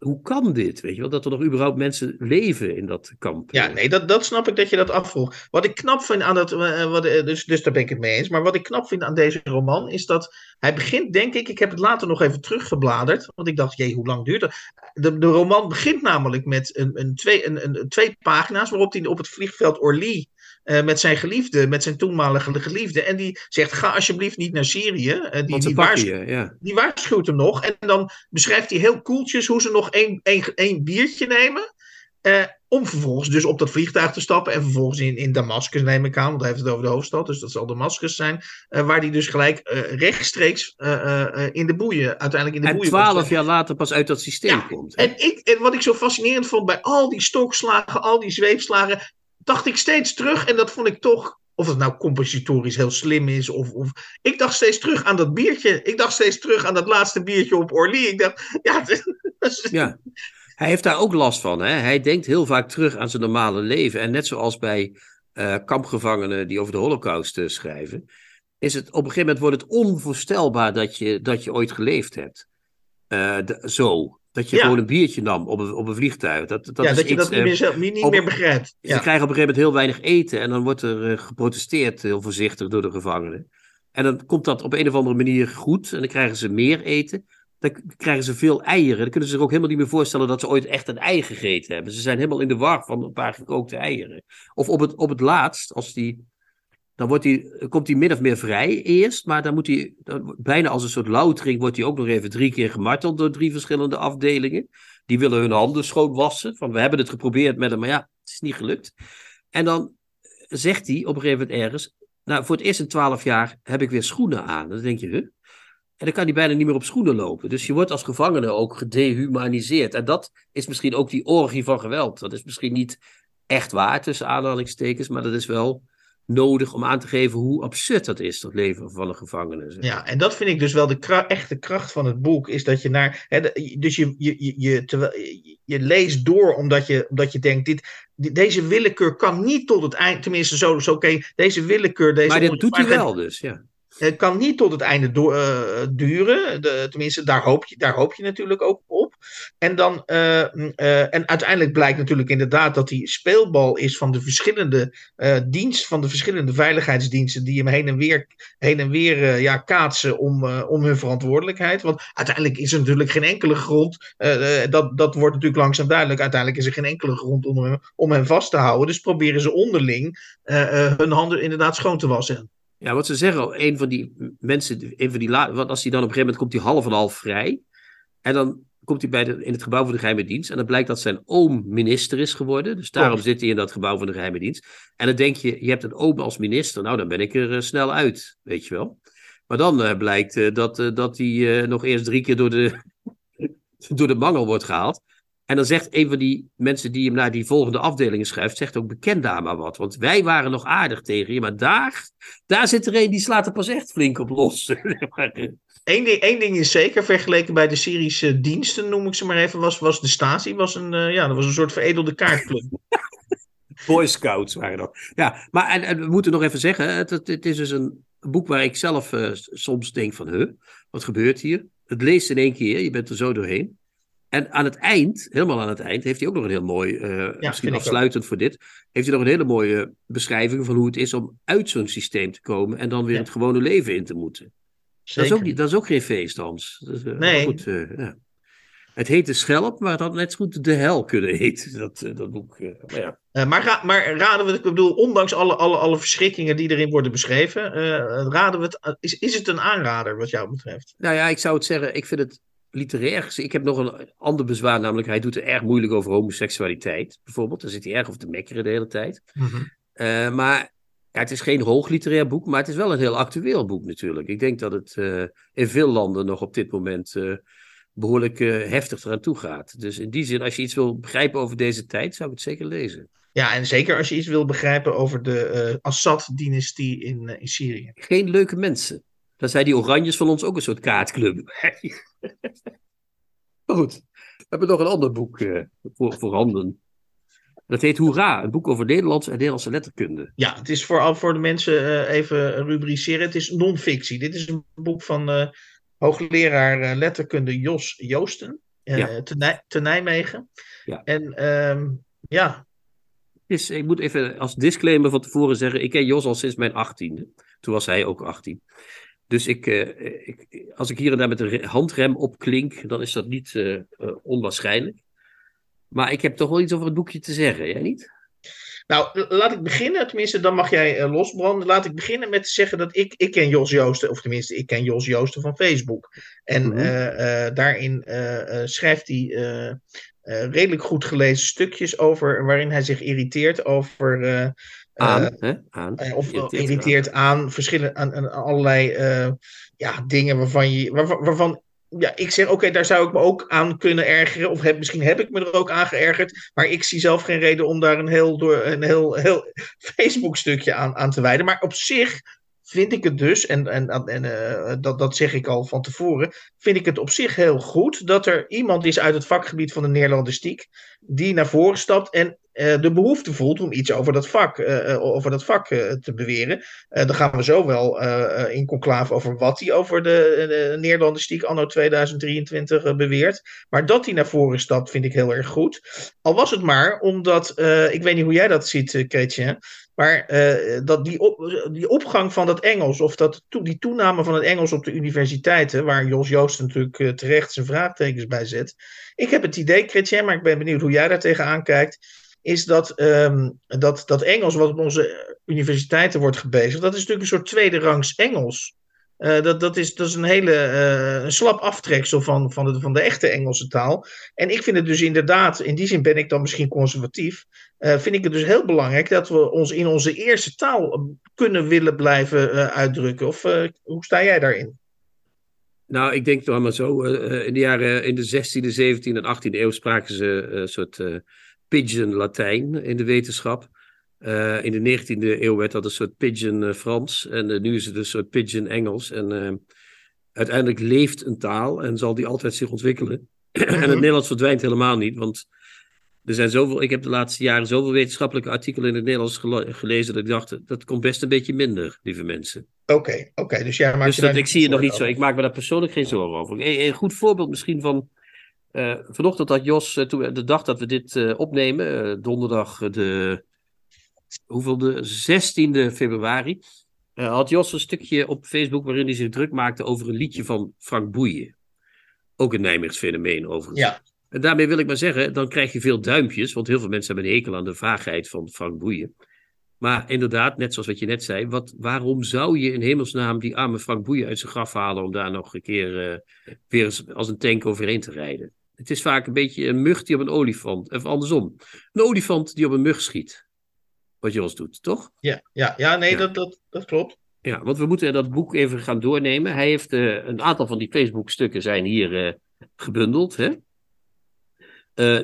Hoe kan dit? Weet je wel, dat er nog überhaupt mensen leven in dat kamp? Ja, nee, dat, dat snap ik dat je dat afvroeg. Wat ik knap vind aan dat. Wat, dus, dus daar ben ik het mee eens. Maar wat ik knap vind aan deze roman is dat hij begint, denk ik. Ik heb het later nog even teruggebladerd. Want ik dacht, jee, hoe lang duurt dat? De, de roman begint namelijk met een, een, twee, een, een, twee pagina's waarop hij op het vliegveld Orly uh, met zijn geliefde, met zijn toenmalige geliefde. En die zegt: Ga alsjeblieft niet naar Syrië. Uh, die, die, waarschu je, ja. die, waarschuwt hem nog. En dan beschrijft hij heel koeltjes hoe ze nog één, één, één biertje nemen. Uh, om vervolgens dus op dat vliegtuig te stappen. En vervolgens in, in Damascus neem ik aan. Want hij heeft het over de hoofdstad. Dus dat zal Damascus zijn. Uh, waar hij dus gelijk uh, rechtstreeks in de boeien. Uiteindelijk in de en boeien. En twaalf jaar later pas uit dat systeem ja, komt. En, ik, en wat ik zo fascinerend vond bij al die stokslagen. Al die zweepslagen. Dacht ik steeds terug. En dat vond ik toch of het nou compositorisch heel slim is. Of, of... Ik dacht steeds terug aan dat biertje. Ik dacht steeds terug aan dat laatste biertje op Orly. Ik dacht, ja. ja. Hij heeft daar ook last van. Hè? Hij denkt heel vaak terug aan zijn normale leven. En net zoals bij uh, kampgevangenen die over de Holocaust uh, schrijven. Is het, op een gegeven moment wordt het onvoorstelbaar dat je, dat je ooit geleefd hebt. Uh, zo. Dat je ja. gewoon een biertje nam op een, op een vliegtuig. Dat, dat ja, is dat je iets, dat niet, meer, zelf, niet op, meer begrijpt. Ja. Ze krijgen op een gegeven moment heel weinig eten. En dan wordt er geprotesteerd, heel voorzichtig, door de gevangenen. En dan komt dat op een of andere manier goed. En dan krijgen ze meer eten dan krijgen ze veel eieren. Dan kunnen ze zich ook helemaal niet meer voorstellen dat ze ooit echt een ei gegeten hebben. Ze zijn helemaal in de war van een paar gekookte eieren. Of op het, op het laatst, als die, dan wordt die, komt hij min of meer vrij eerst, maar dan moet hij, bijna als een soort loutering, wordt hij ook nog even drie keer gemarteld door drie verschillende afdelingen. Die willen hun handen schoon wassen. Van we hebben het geprobeerd met hem, maar ja, het is niet gelukt. En dan zegt hij op een gegeven moment ergens, nou voor het eerst in twaalf jaar heb ik weer schoenen aan. Dan denk je, huh? En dan kan hij bijna niet meer op schoenen lopen. Dus je wordt als gevangene ook gedehumaniseerd. En dat is misschien ook die orgie van geweld. Dat is misschien niet echt waar tussen aanhalingstekens, maar dat is wel nodig om aan te geven hoe absurd dat is, dat leven van een gevangene. Ja, en dat vind ik dus wel de kra echte kracht van het boek, is dat je naar, hè, dus je, je, je, je, terwijl, je, je leest door omdat je, omdat je denkt, dit, deze willekeur kan niet tot het eind, tenminste zo, zo oké, okay, deze willekeur, deze... Maar dit doet hij wel dus, ja. Het kan niet tot het einde do- uh, duren. De, tenminste, daar hoop, je, daar hoop je natuurlijk ook op. En, dan, uh, uh, en uiteindelijk blijkt natuurlijk inderdaad dat hij speelbal is van de verschillende diensten, van de verschillende veiligheidsdiensten die hem heen en weer, heen en weer ja, kaatsen om, om hun verantwoordelijkheid. Want uiteindelijk is er natuurlijk geen enkele grond, dat, dat wordt natuurlijk langzaam duidelijk, uiteindelijk is er geen enkele grond om hem, om hem vast te houden. Dus proberen ze onderling hun handen inderdaad schoon te wassen. Ja, wat ze zeggen, een van die mensen, een van die la- want als hij dan op een gegeven moment komt hij half en half vrij. En dan komt hij bij de, in het gebouw van de geheime dienst. En dan blijkt dat zijn oom minister is geworden. Dus daarom Oh. zit hij in dat gebouw van de geheime dienst. En dan denk je, je hebt een oom als minister. Nou, dan ben ik er eh, snel uit, weet je wel. Maar dan eh, blijkt eh, dat, dat hij nog eerst drie keer door de, door de mangel wordt gehaald. En dan zegt een van die mensen die hem naar die volgende afdelingen schuift, zegt ook bekend daar maar wat. Want wij waren nog aardig tegen je, maar daar, daar zit er een die slaat er pas echt flink op los. Eén ding, één ding is zeker, vergeleken bij de Syrische diensten, noem ik ze maar even, was, was de Stasi was een, eh, ja, dat was een soort veredelde kaartclub. Boy Scouts waren dat. Ja, maar en, en we moeten nog even zeggen, het, het, het is dus een boek waar ik zelf eh, soms denk van, huh, wat gebeurt hier? Het leest in één keer, je bent er zo doorheen. En aan het eind, helemaal aan het eind, heeft hij ook nog een heel mooi, uh, misschien afsluitend voor dit, heeft hij nog een hele mooie beschrijving van hoe het is om uit zo'n systeem te komen en dan weer Ja. het gewone leven in te moeten. Dat is, ook niet, dat is ook geen feest, Hans. Dat is, eh, Nee. Goed, eh, ja. Het heet de Schelp, maar het had net zo goed de hel kunnen heten, dat, eh, dat boek. eh. maar ja. Eh, maar, ra- maar raden we het, ik bedoel, ondanks alle, alle, alle verschrikkingen die erin worden beschreven, eh, raden we het, eh, is, is het een aanrader wat jou betreft? Nou ja, ik zou het zeggen, ik vind het literair gezien. Ik heb nog een ander bezwaar, namelijk hij doet er erg moeilijk over homoseksualiteit, bijvoorbeeld. Daar zit hij erg over te mekkeren de hele tijd. Eh, maar ja, het is geen hoogliterair boek, maar het is wel een heel actueel boek natuurlijk. Ik denk dat het eh, in veel landen nog op dit moment eh, behoorlijk eh, heftig eraan toe gaat. Dus in die zin, als je iets wil begrijpen over deze tijd, zou ik het zeker lezen. Ja, en zeker als je iets wil begrijpen over de Assad-dynastie in, in Syrië. Geen leuke mensen. Dan zijn die oranjes van ons ook een soort kaartclub. maar goed, we hebben nog een ander boek eh, voor, voor handen. Dat heet Hoera, een boek over Nederlandse en Nederlandse letterkunde. Ja, het is vooral voor de mensen eh, even rubriceren. Het is non-fictie. Dit is een boek van eh, hoogleraar letterkunde Jos Joosten Ja. te, Nij- te Nijmegen. Ja. En ehm, ja, Dus ik moet even als disclaimer van tevoren zeggen, ik ken Jos al sinds mijn achttiende. Toen was hij ook 18. Dus ik, eh, ik, als ik hier en daar met de re- handrem opklink, dan is dat niet eh, eh, onwaarschijnlijk. Maar ik heb toch wel iets over het boekje te zeggen, jij niet? Nou, laat ik beginnen. Tenminste, dan mag jij uh, losbranden. Laat ik beginnen met te zeggen dat ik, ik ken Jos Joosten, of tenminste, ik ken Jos Joosten van Facebook. En mm -hmm. daarin schrijft hij redelijk goed gelezen stukjes over, waarin hij zich irriteert over. Aan, hè? aan. Of irriteert aan, aan verschillende, aan, aan allerlei ja, dingen waarvan, je, waarvan, waarvan ja, ik zeg, oké, daar zou ik me ook aan kunnen ergeren. Of heb, misschien heb ik me er ook aan geërgerd. Maar ik zie zelf geen reden om daar een heel, door, een heel, heel Facebook-stukje aan, aan te wijden. Maar op zich vind ik het dus, en, en, en uh, dat, dat zeg ik al van tevoren, vind ik het op zich heel goed dat er iemand is uit het vakgebied van de Nederlandistiek die naar voren stapt en de behoefte voelt om iets over dat vak, uh, over dat vak te beweren. dan gaan we zo wel in conclave over wat hij over de, de Nederlandistiek anno 2023 beweert. Maar dat hij naar voren stapt, vind ik heel erg goed. Al was het maar omdat, ik weet niet hoe jij dat ziet, Chrétien, maar dat die, op, die opgang van dat Engels, of dat, die toename van het Engels op de universiteiten, waar Jos Joost natuurlijk terecht zijn vraagtekens bij zet. Ik heb het idee, Chrétien, maar ik ben benieuwd hoe jij daar tegenaan kijkt. Is dat, um, dat dat Engels wat op onze universiteiten wordt gebezigd, dat is natuurlijk een soort tweede rangs Engels. Uh, dat, dat, is, dat is een hele uh, een slap aftreksel van, van, de, van de echte Engelse taal. En ik vind het dus inderdaad, in die zin ben ik dan misschien conservatief. Uh, vind ik het dus heel belangrijk dat we ons in onze eerste taal kunnen willen blijven uitdrukken. Of hoe sta jij daarin? Nou, ik denk toch maar zo. in de jaren in de 16e, 17e en 18e eeuw spraken ze een soort pidgin Latijn in de wetenschap. Uh, in de 19e eeuw werd dat een soort pidgin uh, Frans en uh, nu is het een soort pidgin Engels. En uiteindelijk leeft een taal en zal die altijd zich ontwikkelen. en het mhm. Nederlands verdwijnt helemaal niet, want er zijn zoveel, ik heb de laatste jaren zoveel wetenschappelijke artikelen in het Nederlands gelezen dat ik dacht, dat komt best een beetje minder, lieve mensen. Oké, okay, oké. Okay, dus jij maakt dus dat, ik zie het nog niet zo, ik maak me daar persoonlijk geen zorgen over. Een, een goed voorbeeld misschien van, vanochtend had Jos, toen, de dag dat we dit opnemen, donderdag de hoeveel de 16e februari, uh, had Jos een stukje op Facebook waarin hij zich druk maakte over een liedje van Frank Boeien. Ook een Nijmeegs fenomeen overigens. Ja. En daarmee wil ik maar zeggen, dan krijg je veel duimpjes, want heel veel mensen hebben een hekel aan de vaagheid van Frank Boeien. Maar inderdaad, net zoals wat je net zei, wat, waarom zou je in hemelsnaam die arme Frank Boeien uit zijn graf halen om daar nog een keer uh, weer als een tank overheen te rijden? Het is vaak een beetje een mug die op een olifant, of andersom, een olifant die op een mug schiet wat Jos doet, toch? Ja, ja, ja nee, Dat, dat, dat klopt. Ja, want we moeten dat boek even gaan doornemen. Hij heeft uh, een aantal van die Facebook-stukken zijn hier uh, gebundeld. Hè? Uh,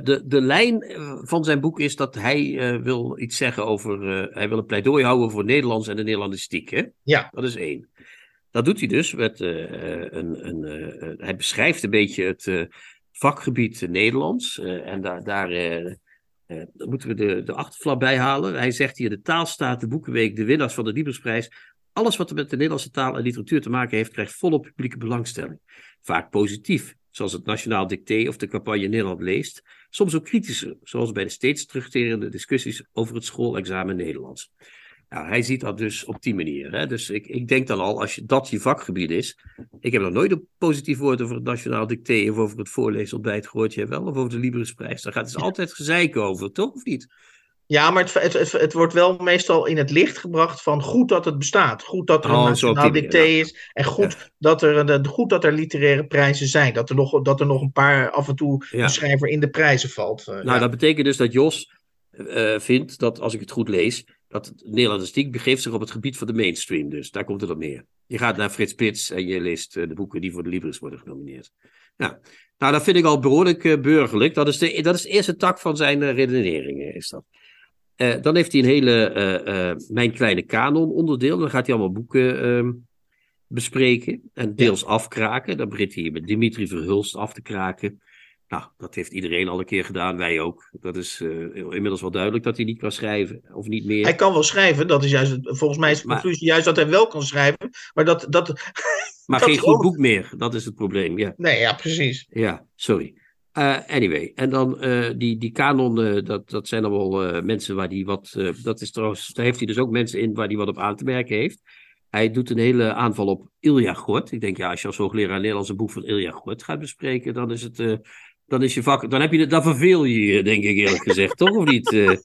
de, de lijn van zijn boek is dat hij wil iets zeggen over. hij wil een pleidooi houden voor Nederlands en de Nederlandistiek. Hè? Ja. Dat is één. Dat doet hij dus met een. een hij beschrijft een beetje het vakgebied Nederlands. en daar, daar uh, dan moeten we de, de achterflap bijhalen. Hij zegt hier: de taalstaat, de Boekenweek, de winnaars van de Liebesprijs. Alles wat er met de Nederlandse taal en literatuur te maken heeft, krijgt volop publieke belangstelling. Vaak positief, zoals het Nationaal Dicté of de campagne Nederland leest. Soms ook kritischer, zoals bij de steeds terugkerende discussies over het schoolexamen Nederlands. Nou, hij ziet dat dus op die manier. Hè? Dus ik, ik denk dan al, als je, dat je vakgebied is. Ik heb nog nooit een positief woord over het Nationaal Dicté of over het voorleesontbijt gehoord. Jij wel? Of over de Librisprijs. Daar gaat het altijd gezeik over, toch? Of niet? Ja, maar het, het, het, wordt wel meestal in het licht gebracht van goed dat het bestaat. Goed dat er een oh, nationaal dicté is. En goed, dat er, goed dat er literaire prijzen zijn. Dat er nog, dat er nog een paar af en toe een schrijver in de prijzen valt. Uh, nou, dat betekent dus dat Jos uh, vindt dat, als ik het goed lees, dat Nederlandistiek begeeft zich op het gebied van de mainstream. Dus daar komt het op neer. Je gaat naar Frits Pits en je leest uh, de boeken die voor de Libris worden genomineerd. Ja. Nou, dat vind ik al behoorlijk uh, burgerlijk. Dat is, de, dat is de eerste tak van zijn uh, redeneringen, is dat. dan heeft hij een hele Mijn Kleine Kanon onderdeel. Dan gaat hij allemaal boeken ehm, bespreken en deels afkraken. Dan begint hij met Dimitri Verhulst af te kraken. Nou, dat heeft iedereen al een keer gedaan, wij ook. Dat is uh, inmiddels wel duidelijk dat hij niet kan schrijven, of niet meer. Hij kan wel schrijven, dat is juist, volgens mij is de conclusie juist dat hij wel kan schrijven, maar dat... dat maar geen goed boek meer, dat is het probleem, ja. Nee, ja, precies. Ja, sorry. Uh, anyway, en dan uh, die, die kanon, dat, dat zijn dan wel mensen waar die wat... dat is trouwens, daar heeft hij dus ook mensen in waar hij wat op aan te merken heeft. Hij doet een hele aanval op Ilja Gort. Ik denk, ja, als je als hoogleraar Nederlands een boek van Ilja Gort gaat bespreken, dan is het dan is je vak, dan, heb je, dan verveel je je, denk ik eerlijk gezegd, toch? Of niet? Uh,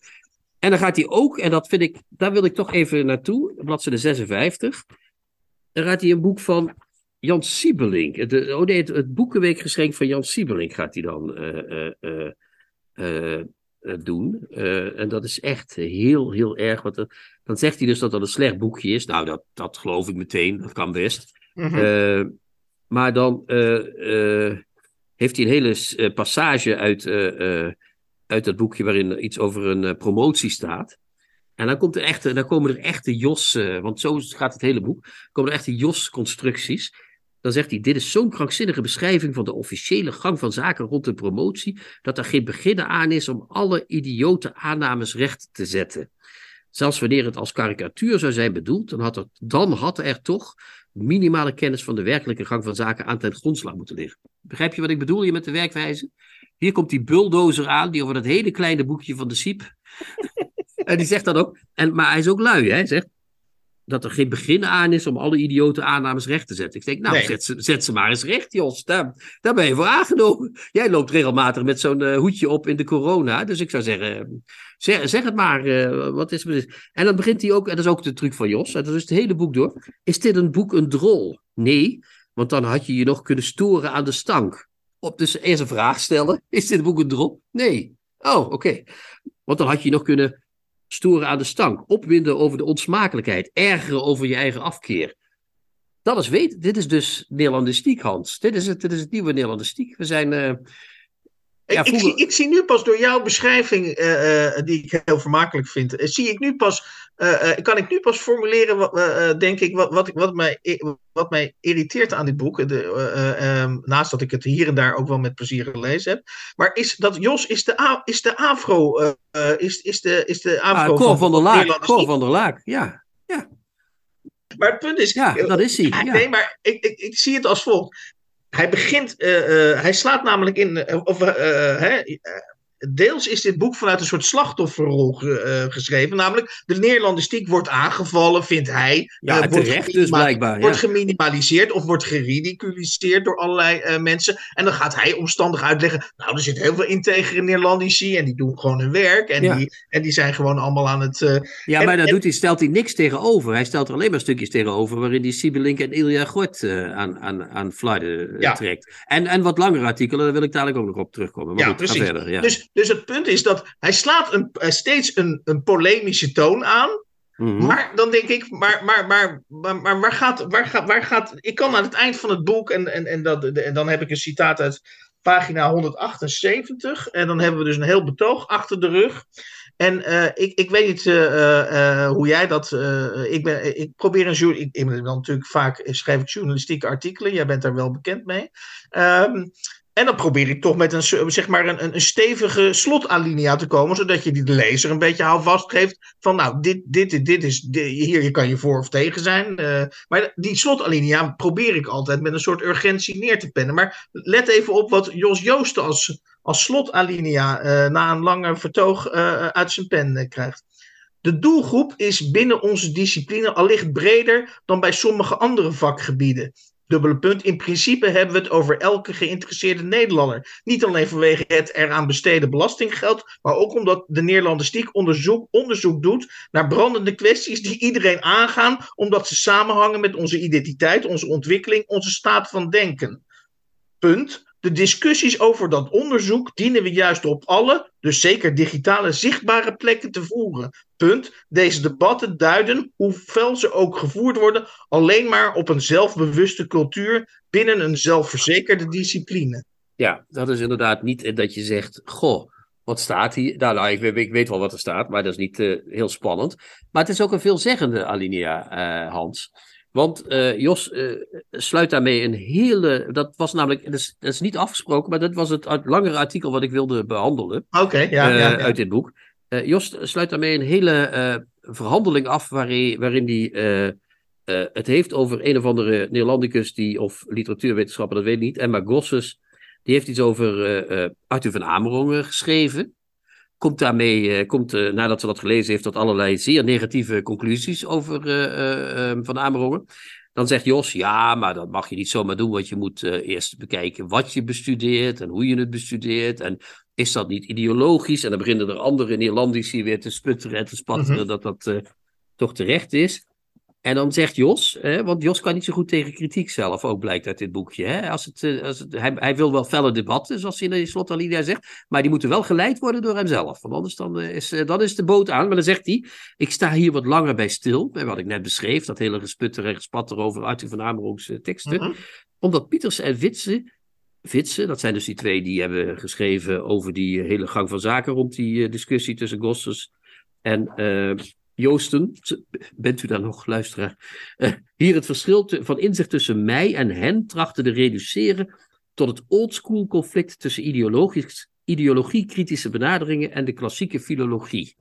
En dan gaat hij ook, en dat vind ik, daar wil ik toch even naartoe, bladzijde 56. Dan gaat hij een boek van Jan Siebelink. Het, oh nee, het, het boekenweekgeschenk van Jan Siebelink gaat hij dan uh, uh, uh, doen. en dat is echt heel, heel erg. Want dan zegt hij dus dat dat een slecht boekje is. Nou, dat, dat geloof ik meteen, dat kan best. Mm maar dan heeft hij een hele passage uit, uit dat boekje waarin iets over een promotie staat. En dan, komt er echte, dan komen er echte Jos, want zo gaat het hele boek, komen er echte Jos-constructies. Dan zegt hij: Dit is zo'n krankzinnige beschrijving van de officiële gang van zaken rond de promotie, dat er geen beginnen aan is om alle idiote aannames recht te zetten. Zelfs wanneer het als karikatuur zou zijn bedoeld, dan had er, dan had er toch minimale kennis van de werkelijke gang van zaken aan ten grondslag moeten liggen. Begrijp je wat ik bedoel hier met de werkwijze? Hier komt die bulldozer aan, die over dat hele kleine boekje van de Siep. en die zegt dan ook, en, maar hij is ook lui, hè? Hij zegt, dat er geen begin aan is om alle idiote aannames recht te zetten. Ik denk, nou, zet, ze, zet ze maar eens recht, Jos. Daar, daar ben je voor aangenomen. Jij loopt regelmatig met zo'n uh, hoedje op in de corona. Dus ik zou zeggen, zeg, zeg het maar. Uh, wat is En dan begint hij ook, en dat is ook de truc van Jos, en dat is het hele boek door. Is dit een boek een drol? Nee, want dan had je je nog kunnen storen aan de stank. Op, dus eerst een vraag stellen. Is dit boek een drol? Nee. Oh, oké. Want dan had je nog kunnen storen aan de stank, opwinden over de onsmakelijkheid, ergeren over je eigen afkeer. Dat is weten. Dit is dus Nederlandistiek, Hans. Dit is het, dit is het nieuwe Nederlandistiek. We zijn. Uh, ja, ik, zie, ik, zie, nu pas door jouw beschrijving, uh, uh, die ik heel vermakelijk vind, zie ik nu pas kan ik nu pas formuleren, wat, denk ik, wat, wat, wat, mij, wat mij irriteert aan dit boek. De, um, naast dat ik het hier en daar ook wel met plezier gelezen heb. Maar is dat Jos is de, is de afro. is, is de, is de afro. Ah, Cor van, der Laak. Cor van der Laak, ja. ja. Maar het punt is. Ja, dat is hij. Ja. Nee, maar ik, ik, ik zie het als volgt. Hij begint, hij slaat namelijk in, of deels is dit boek vanuit een soort slachtofferrol uh, geschreven. Namelijk, de Nederlandistiek wordt aangevallen, vindt hij. Ja, uh, terecht dus blijkbaar. Wordt geminimaliseerd of wordt geridiculiseerd door allerlei uh, mensen. En dan gaat hij omstandig uitleggen. Nou, er zit heel veel integere Nederlandici en die doen gewoon hun werk. En, ja. die, en die zijn gewoon allemaal aan het... ja, en, maar daar doet hij, stelt hij niks tegenover. Hij stelt er alleen maar stukjes tegenover waarin hij Sibelink en Ilja Gort aan, aan, aan ja. trekt. En, en wat langere artikelen, daar wil ik dadelijk ook nog op terugkomen. Maar ja, goed, precies. Verder, ja. Dus, dus het punt is dat hij slaat een, steeds een, een polemische toon aan. Mm -hmm. Maar dan denk ik, maar, maar, maar, maar, maar waar, gaat, waar, gaat, waar gaat. Ik kan aan het eind van het boek, en, en, en, dat, en dan heb ik een citaat uit pagina 178. En dan hebben we dus een heel betoog achter de rug. En uh, ik, ik weet niet uh, uh, hoe jij dat. ik, ben, ik probeer een journal. Ik, ik ben dan natuurlijk vaak schrijf ik journalistieke artikelen. Jij bent daar wel bekend mee. Um, en dan probeer ik toch met een, zeg maar een, een stevige slotalinea te komen, zodat je de lezer een beetje houvast geeft van, nou, dit, dit, dit is, hier kan je voor of tegen zijn. Uh, maar die slotalinea probeer ik altijd met een soort urgentie neer te pennen. Maar let even op wat Jos Joosten als, als slotalinea uh, na een lange vertoog uit zijn pen krijgt. De doelgroep is binnen onze discipline allicht breder dan bij sommige andere vakgebieden. Dubbele punt. In principe hebben we het over elke geïnteresseerde Nederlander. Niet alleen vanwege het eraan besteden belastinggeld, maar ook omdat de Nederlandistiek onderzoek, onderzoek doet naar brandende kwesties die iedereen aangaan, omdat ze samenhangen met onze identiteit, onze ontwikkeling, onze staat van denken. Punt. De discussies over dat onderzoek dienen we juist op alle, dus zeker digitale, zichtbare plekken te voeren. Punt. Deze debatten duiden, hoe ze ook gevoerd worden, alleen maar op een zelfbewuste cultuur binnen een zelfverzekerde discipline. Ja, dat is inderdaad niet dat je zegt, goh, wat staat hier? Nou, nou ik, ik weet wel wat er staat, maar dat is niet uh, heel spannend. Maar het is ook een veelzeggende alinea, uh, Hans. Want uh, Jos uh, sluit daarmee een hele. Dat was namelijk. Dat is, dat is, niet afgesproken, maar dat was het langere artikel wat ik wilde behandelen. Oké, okay, ja, uh, ja, ja, Uit dit boek. Jos sluit daarmee een hele verhandeling af. waarin, waarin hij het heeft over een of andere Nederlandicus. Die, of literatuurwetenschapper, dat weet ik niet. Emma Gosses. Die heeft iets over Arthur van Amerongen geschreven komt daarmee, komt, uh, nadat ze dat gelezen heeft, tot allerlei zeer negatieve conclusies over uh, uh, Van Amerongen. Dan zegt Jos, ja, maar dat mag je niet zomaar doen, want je moet uh, eerst bekijken wat je bestudeert en hoe je het bestudeert. En is dat niet ideologisch? En dan beginnen er andere Nederlandici weer te sputteren en te spatteren mm -hmm. dat dat uh, toch terecht is. En dan zegt Jos, hè, want Jos kan niet zo goed tegen kritiek zelf, ook blijkt uit dit boekje. Hè? Als het, als het, hij, hij, wil wel felle debatten, zoals hij in de slotalinea zegt, maar die moeten wel geleid worden door hemzelf. Want anders dan is, dan is de boot aan. Maar dan zegt hij, ik sta hier wat langer bij stil, bij wat ik net beschreef, dat hele gesputter en gespatter over Arthur van Amerongs teksten. Mm -hmm. Omdat Pieters en Witse, Witse, dat zijn dus die twee die hebben geschreven over die hele gang van zaken rond die discussie tussen Gossers en... Uh, Joosten, bent u daar nog, luisteraar? Uh, hier het verschil van inzicht tussen mij en hen trachten te reduceren tot het oldschool conflict tussen ideologie-kritische benaderingen en de klassieke filologie.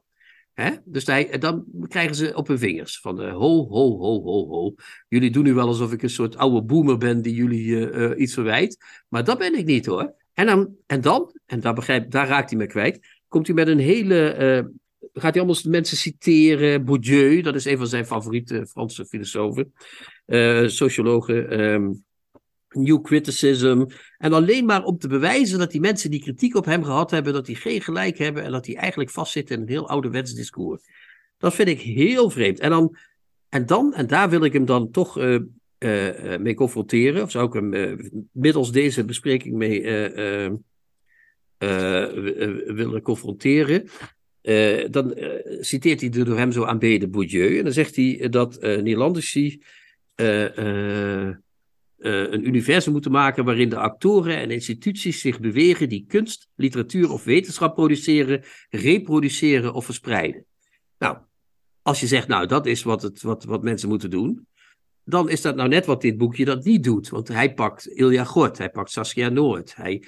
Hè? Dus hij, dan krijgen ze op hun vingers van uh, ho, ho, ho, ho, ho. Jullie doen nu wel alsof ik een soort oude boomer ben die jullie uh, iets verwijt. Maar dat ben ik niet hoor. En dan, en, dan, en daar, begrijp, daar raakt hij me kwijt, komt hij met een hele gaat hij allemaal mensen citeren. Bourdieu, dat is een van zijn favoriete Franse filosofen, uh, sociologen. Um, New Criticism. En alleen maar om te bewijzen dat die mensen die kritiek op hem gehad hebben, dat die geen gelijk hebben en dat die eigenlijk vastzitten in een heel ouderwets discours. Dat vind ik heel vreemd. En dan, en, dan, en daar wil ik hem dan toch uh, uh, mee confronteren, of zou ik hem middels deze bespreking mee willen confronteren. Uh, dan uh, citeert hij de door hem zo aanbeden Bourdieu. En dan zegt hij dat uh, Nederlandici een universum moeten maken waarin de actoren en instituties zich bewegen die kunst, literatuur of wetenschap produceren, reproduceren of verspreiden. Nou, als je zegt, nou, dat is wat, het, wat, wat mensen moeten doen, dan is dat nou net wat dit boekje dat niet doet. Want hij pakt Ilja Gort, hij pakt Saskia Noord. Hij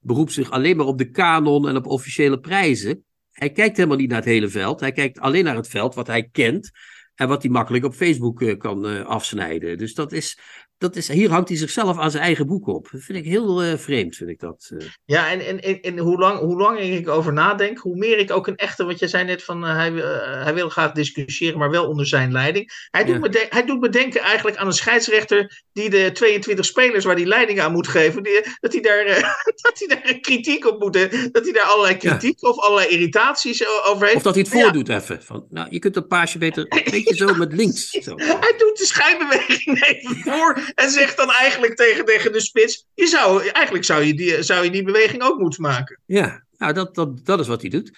beroept zich alleen maar op de kanon en op officiële prijzen hij kijkt helemaal niet naar het hele veld. Hij kijkt alleen naar het veld wat hij kent. En wat hij makkelijk op Facebook uh, kan uh, afsnijden. Dus dat is, dat is, hier hangt hij zichzelf aan zijn eigen boek op. Dat vind ik heel uh, vreemd, vind ik dat. Ja, en, en, en, en hoe, lang, hoe langer ik over nadenk, hoe meer ik ook een echte, wat je zei net van, hij, hij wil graag discussiëren, maar wel onder zijn leiding. Hij doet, ja. me de, hij doet me denken eigenlijk aan een scheidsrechter die de 22 spelers waar die leiding aan moet geven, die, dat, hij daar, dat hij daar kritiek op moet, dat hij daar allerlei kritiek ja. of allerlei irritaties over heeft. Of dat hij het voordoet ja. even. Van, nou, je kunt dat paasje beter een beetje zo met links. Zo. Hij doet de schijnbeweging even voor en zegt dan eigenlijk tegen, tegen de spits: je zou, eigenlijk zou je, die, zou je die beweging ook moeten maken. Ja, nou, dat, dat, dat is wat hij doet.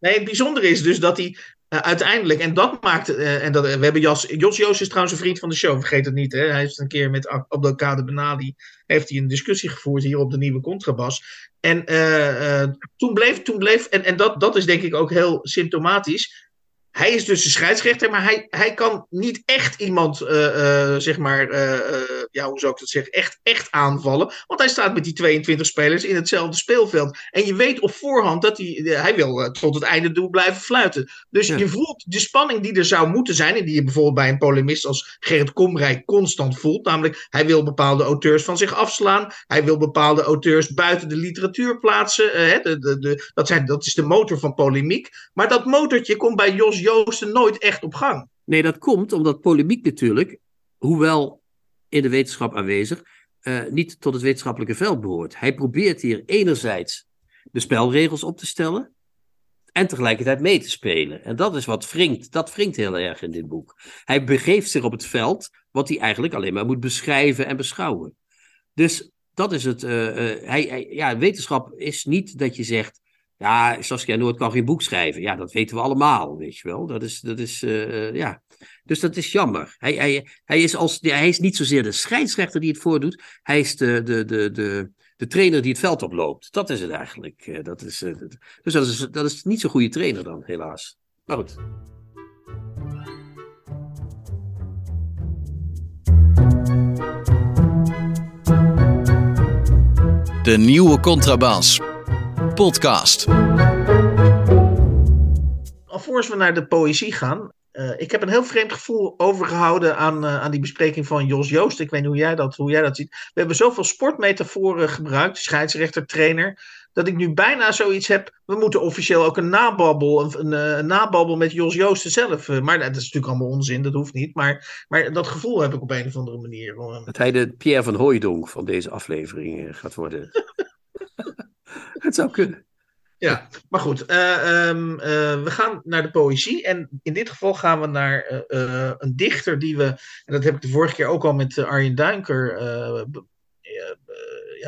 Nee, het bijzondere is dus dat hij uh, uiteindelijk, en dat maakt, uh, en dat, we hebben Jos, Jos Joos is trouwens een vriend van de show, vergeet het niet. Hè? Hij heeft een keer met Abdelkader Benali, heeft hij een discussie gevoerd hier op de nieuwe contrabas. En uh, toen bleef, toen bleef en, en dat, dat is denk ik ook heel symptomatisch, hij is dus de scheidsrechter, maar hij, hij kan niet echt iemand, uh, uh, zeg maar, uh, ja, hoe zou ik dat zeggen, echt, echt aanvallen. Want hij staat met die 22 spelers in hetzelfde speelveld. En je weet op voorhand dat hij, hij wil tot het einde toe blijven fluiten. Dus ja. je voelt de spanning die er zou moeten zijn, en die je bijvoorbeeld bij een polemist als Gerrit Komrijk constant voelt. Namelijk, hij wil bepaalde auteurs van zich afslaan. Hij wil bepaalde auteurs buiten de literatuur plaatsen. Hè, de, de, de, dat, zijn, dat is de motor van polemiek. Maar dat motortje komt bij Jos Joosten nooit echt op gang. Nee, dat komt omdat polemiek natuurlijk, hoewel in de wetenschap aanwezig, uh, niet tot het wetenschappelijke veld behoort. Hij probeert hier enerzijds de spelregels op te stellen en tegelijkertijd mee te spelen. En dat is wat wringt, dat wringt heel erg in dit boek. Hij begeeft zich op het veld wat hij eigenlijk alleen maar moet beschrijven en beschouwen. Dus dat is het. Uh, hij, hij, ja, wetenschap is niet dat je zegt. Ja, Saskia Noord kan geen boek schrijven. Ja, dat weten we allemaal, weet je wel. Dat is, dat is uh, ja. Dus dat is jammer. Hij, hij, hij, is als, hij is niet zozeer de scheidsrechter die het voordoet. Hij is de, de, de, de, de trainer die het veld oploopt. Dat is het eigenlijk. Dat is, dus dat is, dat is niet zo'n goede trainer dan, helaas. Maar goed. De nieuwe contrabas. Podcast. Alvorens we naar de poëzie gaan. Uh, ik heb een heel vreemd gevoel overgehouden aan, uh, aan die bespreking van Jos Joost. Ik weet niet hoe jij dat, hoe jij dat ziet. We hebben zoveel sportmetaforen gebruikt. Scheidsrechter, trainer. dat ik nu bijna zoiets heb. We moeten officieel ook een nababbel, een, een, een nababbel met Jos Joosten zelf. maar dat is natuurlijk allemaal onzin, dat hoeft niet. Maar, maar dat gevoel heb ik op een of andere manier. Dat hij de Pierre van Hooijdonk van deze aflevering gaat worden. het zou kunnen. Ja, maar goed. Uh, um, uh, we gaan naar de poëzie. En in dit geval gaan we naar uh, een dichter die we. En dat heb ik de vorige keer ook al met Arjen Duinker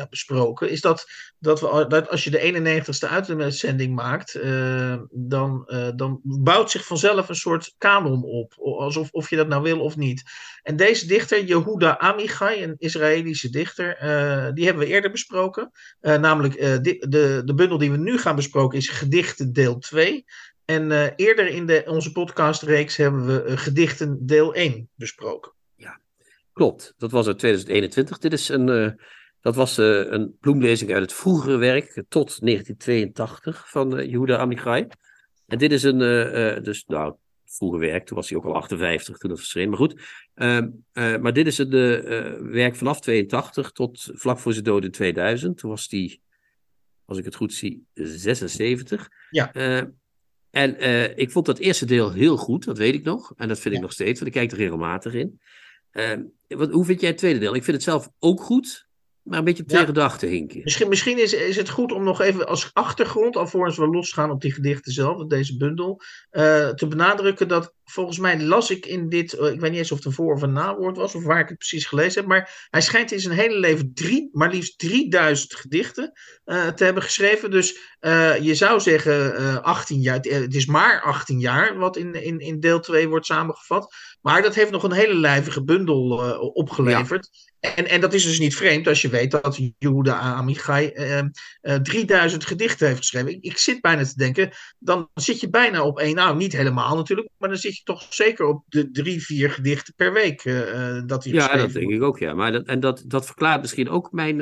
besproken, is dat, dat, we, dat als je de 91ste uitzending maakt, uh, dan, uh, dan bouwt zich vanzelf een soort kanon op. Alsof of je dat nou wil of niet. En deze dichter, Yehuda Amichai, een Israëlische dichter, uh, die hebben we eerder besproken. namelijk de, de, de bundel die we nu gaan besproken is Gedichten deel 2. En eerder in de, onze podcastreeks hebben we Gedichten deel 1 besproken. Klopt. Dat was uit 2021. Dit is een dat was uh, een bloemlezing uit het vroegere werk tot 1982 van uh, Yehuda Amichai. En dit is een, uh, dus nou, vroege werk, toen was hij ook al 58 toen het verscheen, maar goed. Ehm, maar dit is het werk vanaf 82 tot vlak voor zijn dood in 2000. Toen was hij, als ik het goed zie, 76. Ja. en ik vond dat eerste deel heel goed, dat weet ik nog. En dat vind ik nog steeds, want ik kijk er regelmatig in. Ehm, wat, hoe vind jij het tweede deel? Ik vind het zelf ook goed maar een beetje twee ja. gedachten hinken. Misschien, misschien is, is het goed om nog even als achtergrond, alvorens we losgaan op die gedichten zelf, op deze bundel, uh, te benadrukken dat volgens mij las ik in dit, uh, ik weet niet eens of het een voor- of een nawoord was, of waar ik het precies gelezen heb, maar hij schijnt in zijn hele leven drie, maar liefst 3000 gedichten uh, te hebben geschreven. Dus je zou zeggen 18 jaar, het is maar 18 jaar wat in, in, in deel 2 wordt samengevat. Maar dat heeft nog een hele lijvige bundel opgeleverd. Ja. En, en dat is dus niet vreemd als je weet dat Yehuda Amichai uh, uh, 3000 gedichten heeft geschreven. Ik, ik, zit bijna te denken, dan zit je bijna op één, nou niet helemaal natuurlijk, maar dan zit je toch zeker op de drie, vier gedichten per week dat hij Ja, dat denk ik ook, ja. Maar dat, en dat, dat verklaart misschien ook mijn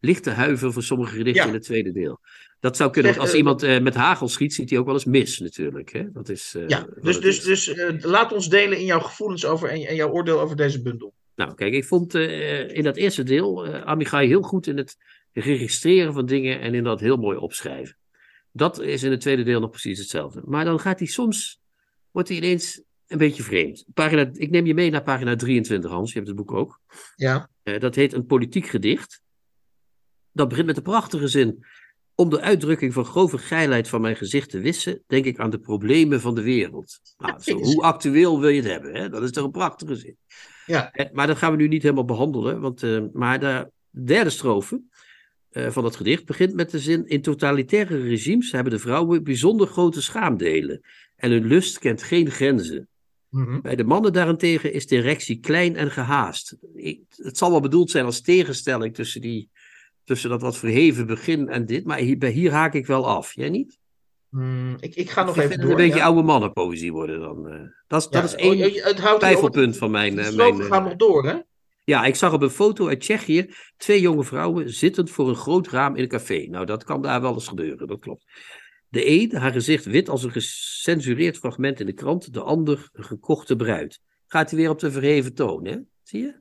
lichte huiver voor sommige gedichten ja. in het tweede deel. Dat zou kunnen, als iemand uh, met hagel schiet, ziet hij ook wel eens mis natuurlijk. Hè? Dat is, uh, ja, dus, dus, is. dus laat ons delen in jouw gevoelens over en, en jouw oordeel over deze bundel. Nou, kijk, ik vond in dat eerste deel Amigai heel goed in het registreren van dingen en in dat heel mooi opschrijven. Dat is in het tweede deel nog precies hetzelfde. Maar dan gaat hij soms, wordt hij ineens een beetje vreemd. Pagina, ik neem je mee naar pagina 23, Hans. Je hebt het boek ook. Ja. Uh, dat heet een politiek gedicht. Dat begint met de prachtige zin. Om de uitdrukking van grove geilheid van mijn gezicht te wissen, denk ik aan de problemen van de wereld. Nou, zo, hoe actueel wil je het hebben? Hè? Dat is toch een prachtige zin. Ja. Maar dat gaan we nu niet helemaal behandelen. Want, uh, maar de derde strofe uh, van het gedicht begint met de zin: In totalitaire regimes hebben de vrouwen bijzonder grote schaamdelen. En hun lust kent geen grenzen. Mhm. Mm -hmm. Bij de mannen daarentegen is de erectie klein en gehaast. Ik, het zal wel bedoeld zijn als tegenstelling tussen, die, tussen dat wat verheven begin en dit. Maar hier, hier haak ik wel af. Jij niet? Mm, ik, ik ga nog ik even door. het een beetje oude mannenpoëzie worden dan. Uh, dat, is, Ja, dat is één oh, het houdt twijfelpunt van mijn... Uh, strofen mijn uh, gaan nog door, hè? ja, ik zag op een foto uit Tsjechië twee jonge vrouwen zittend voor een groot raam in een café. Nou, dat kan daar wel eens gebeuren, dat klopt. De een, haar gezicht wit als een gecensureerd fragment in de krant. De ander, een gekochte bruid. Gaat hij weer op de verheven toon, hè? Zie je?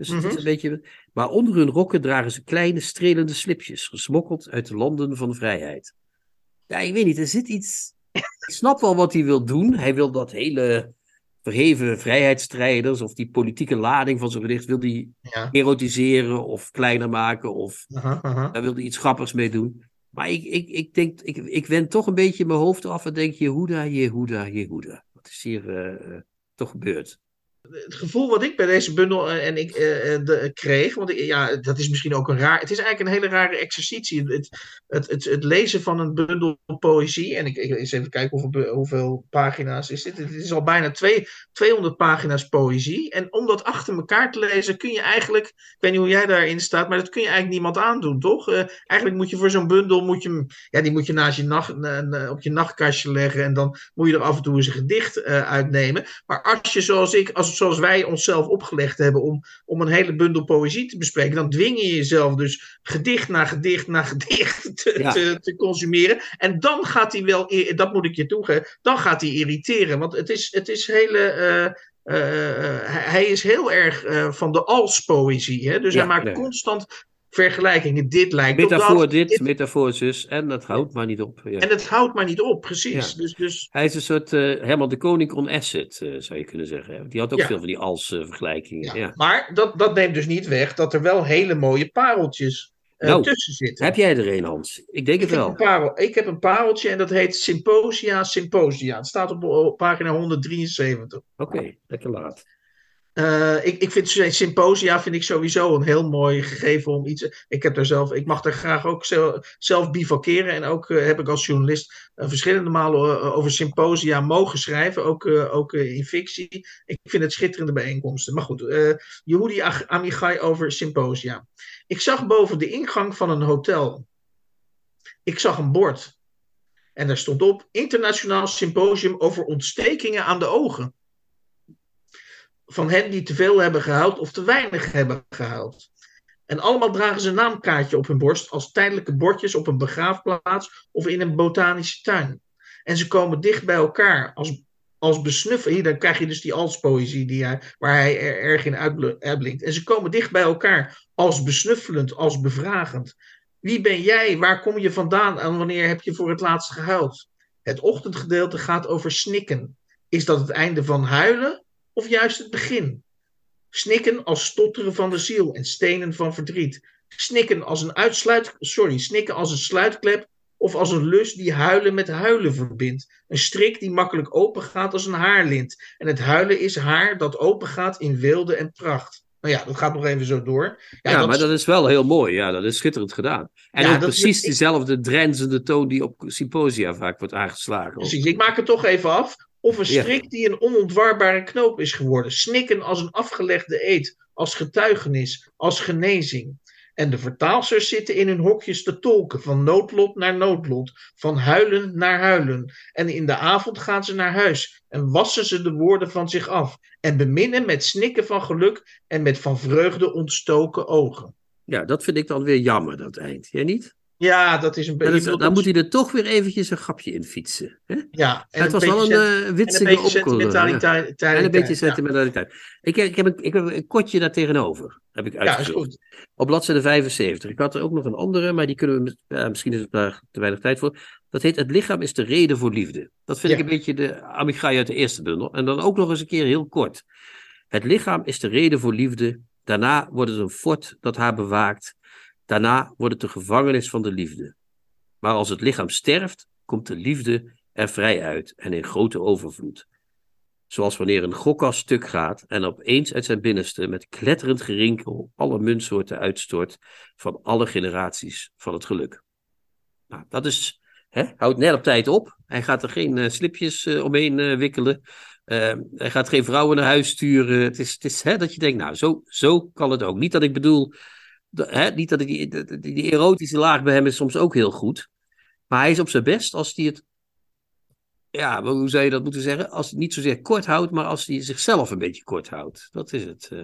Dus het is Mhm. een beetje... Maar onder hun rokken dragen ze kleine strelende slipjes, gesmokkeld uit de landen van vrijheid. Ja, ik weet niet, er zit iets... Ik snap wel wat hij wil doen. Hij wil dat hele verheven vrijheidsstrijders of die politieke lading van zijn gedicht wil die Ja. erotiseren of kleiner maken of aha. daar wil hij iets grappigs mee doen. Maar ik, ik, ik denk, ik, ik wend toch een beetje mijn hoofd af en denk Jehuda, Jehuda, Jehuda. Wat is hier eh, eh, toch gebeurd? Het gevoel wat ik bij deze bundel eh, en ik eh, eh, de, kreeg, want ja, dat is misschien ook een raar. Het is eigenlijk een hele rare exercitie. Het, het, het, het lezen van een bundel poëzie. En ik, eens even kijken hoeveel, pagina's is dit. Het is al bijna twee, 200 pagina's poëzie. En om dat achter elkaar te lezen kun je eigenlijk, ik weet niet hoe jij daarin staat, maar dat kun je eigenlijk niemand aandoen, toch? Eigenlijk moet je voor zo'n bundel, moet je, ja, die moet je naast je nacht, na- na- op je nachtkastje leggen. En dan moet je er af en toe eens een gedicht uitnemen. Maar als je, zoals ik, als, zoals wij onszelf opgelegd hebben om, om een hele bundel poëzie te bespreken, dan dwing je jezelf dus gedicht na gedicht na gedicht te, Ja. te, te consumeren. En dan gaat hij wel, dat moet ik je toegeven, dan gaat hij irriteren. Want het is, het is hele. eh, eh, eh, hij is heel erg van de als-poëzie. Hè? Dus Ja, hij maakt nee. constant vergelijkingen. Dit lijkt metafoor op dat. dit, metafoor zus. En dat houdt maar niet op. Ja. En het houdt maar niet op, precies. Ja. Dus, dus Hij is een soort uh, Herman de Koning on acid, uh, zou je kunnen zeggen. Die had ook veel van die als-vergelijkingen. ja. ja. Maar dat, dat neemt dus niet weg dat er wel hele mooie pareltjes eh, Nou, tussen zitten. Heb jij er een, Hans? Ik denk Ik het wel. parel, ik heb een pareltje en dat heet Symposia Symposia. Het staat op, op pagina 173. Oké, lekker laat. Eh, ik, ik vind sy- symposia vind ik sowieso een heel mooi gegeven om iets. Ik heb daar zelf, ik mag daar graag ook zelf, zelf bivakeren. En ook eh, heb ik als journalist eh, verschillende malen over symposia mogen schrijven, ook, ook in fictie. Ik vind het schitterende bijeenkomsten. Maar goed, eh Yehudi Amichai over symposia. Ik zag boven de ingang van een hotel. Ik zag een bord. En daar stond op Internationaal Symposium over ontstekingen aan de ogen van hen die te veel hebben gehuild of te weinig hebben gehuild. En allemaal dragen ze een naamkaartje op hun borst als tijdelijke bordjes op een begraafplaats of in een botanische tuin. En ze komen dicht bij elkaar als, als besnuffen. Hier, dan krijg je dus die alspoëzie die hij, waar hij er, erg in uitbl- uitblinkt. En ze komen dicht bij elkaar als besnuffelend, als bevragend. Wie ben jij? Waar kom je vandaan? En wanneer heb je voor het laatst gehuild? Het ochtendgedeelte gaat over snikken. Is dat het einde van huilen? Of juist het begin? Snikken als stotteren van de ziel en stenen van verdriet. Snikken als een uitsluit, sorry, snikken als een sluitklep of als een lus die huilen met huilen verbindt. Een strik die makkelijk opengaat als een haarlint. En het huilen is haar dat opengaat in weelde en pracht. Nou ja, dat gaat nog even zo door. Ja, maar dat is wel heel mooi. Ja, dat is schitterend gedaan. En Ja, ook dat- precies ik- dezelfde drenzende toon die op symposia vaak wordt aangeslagen. Precies, ik maak het toch even af. Of een Ja. strik die een onontwarbare knoop is geworden. Snikken als een afgelegde eed, als getuigenis, als genezing. En de vertaalsters zitten in hun hokjes te tolken, van noodlot naar noodlot, van huilen naar huilen. En in de avond gaan ze naar huis en wassen ze de woorden van zich af. En beminnen met snikken van geluk en met van vreugde ontstoken ogen. Ja, dat vind ik dan weer jammer, dat eind. Jij niet? Ja, dat is een beetje. dan moet hij er toch weer eventjes een grapje in fietsen. Hè? Ja, en het was wel een sent- uh, en een beetje sentimentaliteit. En een beetje sentimentaliteit. Ik, heb- ik, heb een, ik heb een kortje daar tegenover. Heb ik Ja, is goed. Op bladzijde 75. Ik had er ook nog een andere, maar die kunnen we. ja, misschien is het daar te weinig tijd voor. Dat heet Het lichaam is de reden voor liefde. Dat vind Ja. ik een beetje de amigai uit de eerste bundel. En dan ook nog eens een keer heel kort. Het lichaam is de reden voor liefde. Daarna wordt het een fort dat haar bewaakt. Daarna wordt het de gevangenis van de liefde. Maar als het lichaam sterft, komt de liefde er vrij uit en in grote overvloed. Zoals wanneer een gokkas stuk gaat en opeens uit zijn binnenste met kletterend gerinkel alle muntsoorten uitstort van alle generaties van het geluk. Nou, dat is, hè, houdt net op tijd op. Hij gaat er geen eh, slipjes eh, omheen eh, wikkelen. Eh, hij gaat geen vrouwen naar huis sturen. Het is, het is hè, dat je denkt, nou, zo, zo kan het ook. Niet dat ik bedoel, hè, niet dat ik die, die, die erotische laag bij hem is soms ook heel goed. Maar hij is op zijn best als hij het ja, hoe zou je dat moeten zeggen? Als hij het niet zozeer kort houdt, maar als hij zichzelf een beetje kort houdt. Dat is het. eh.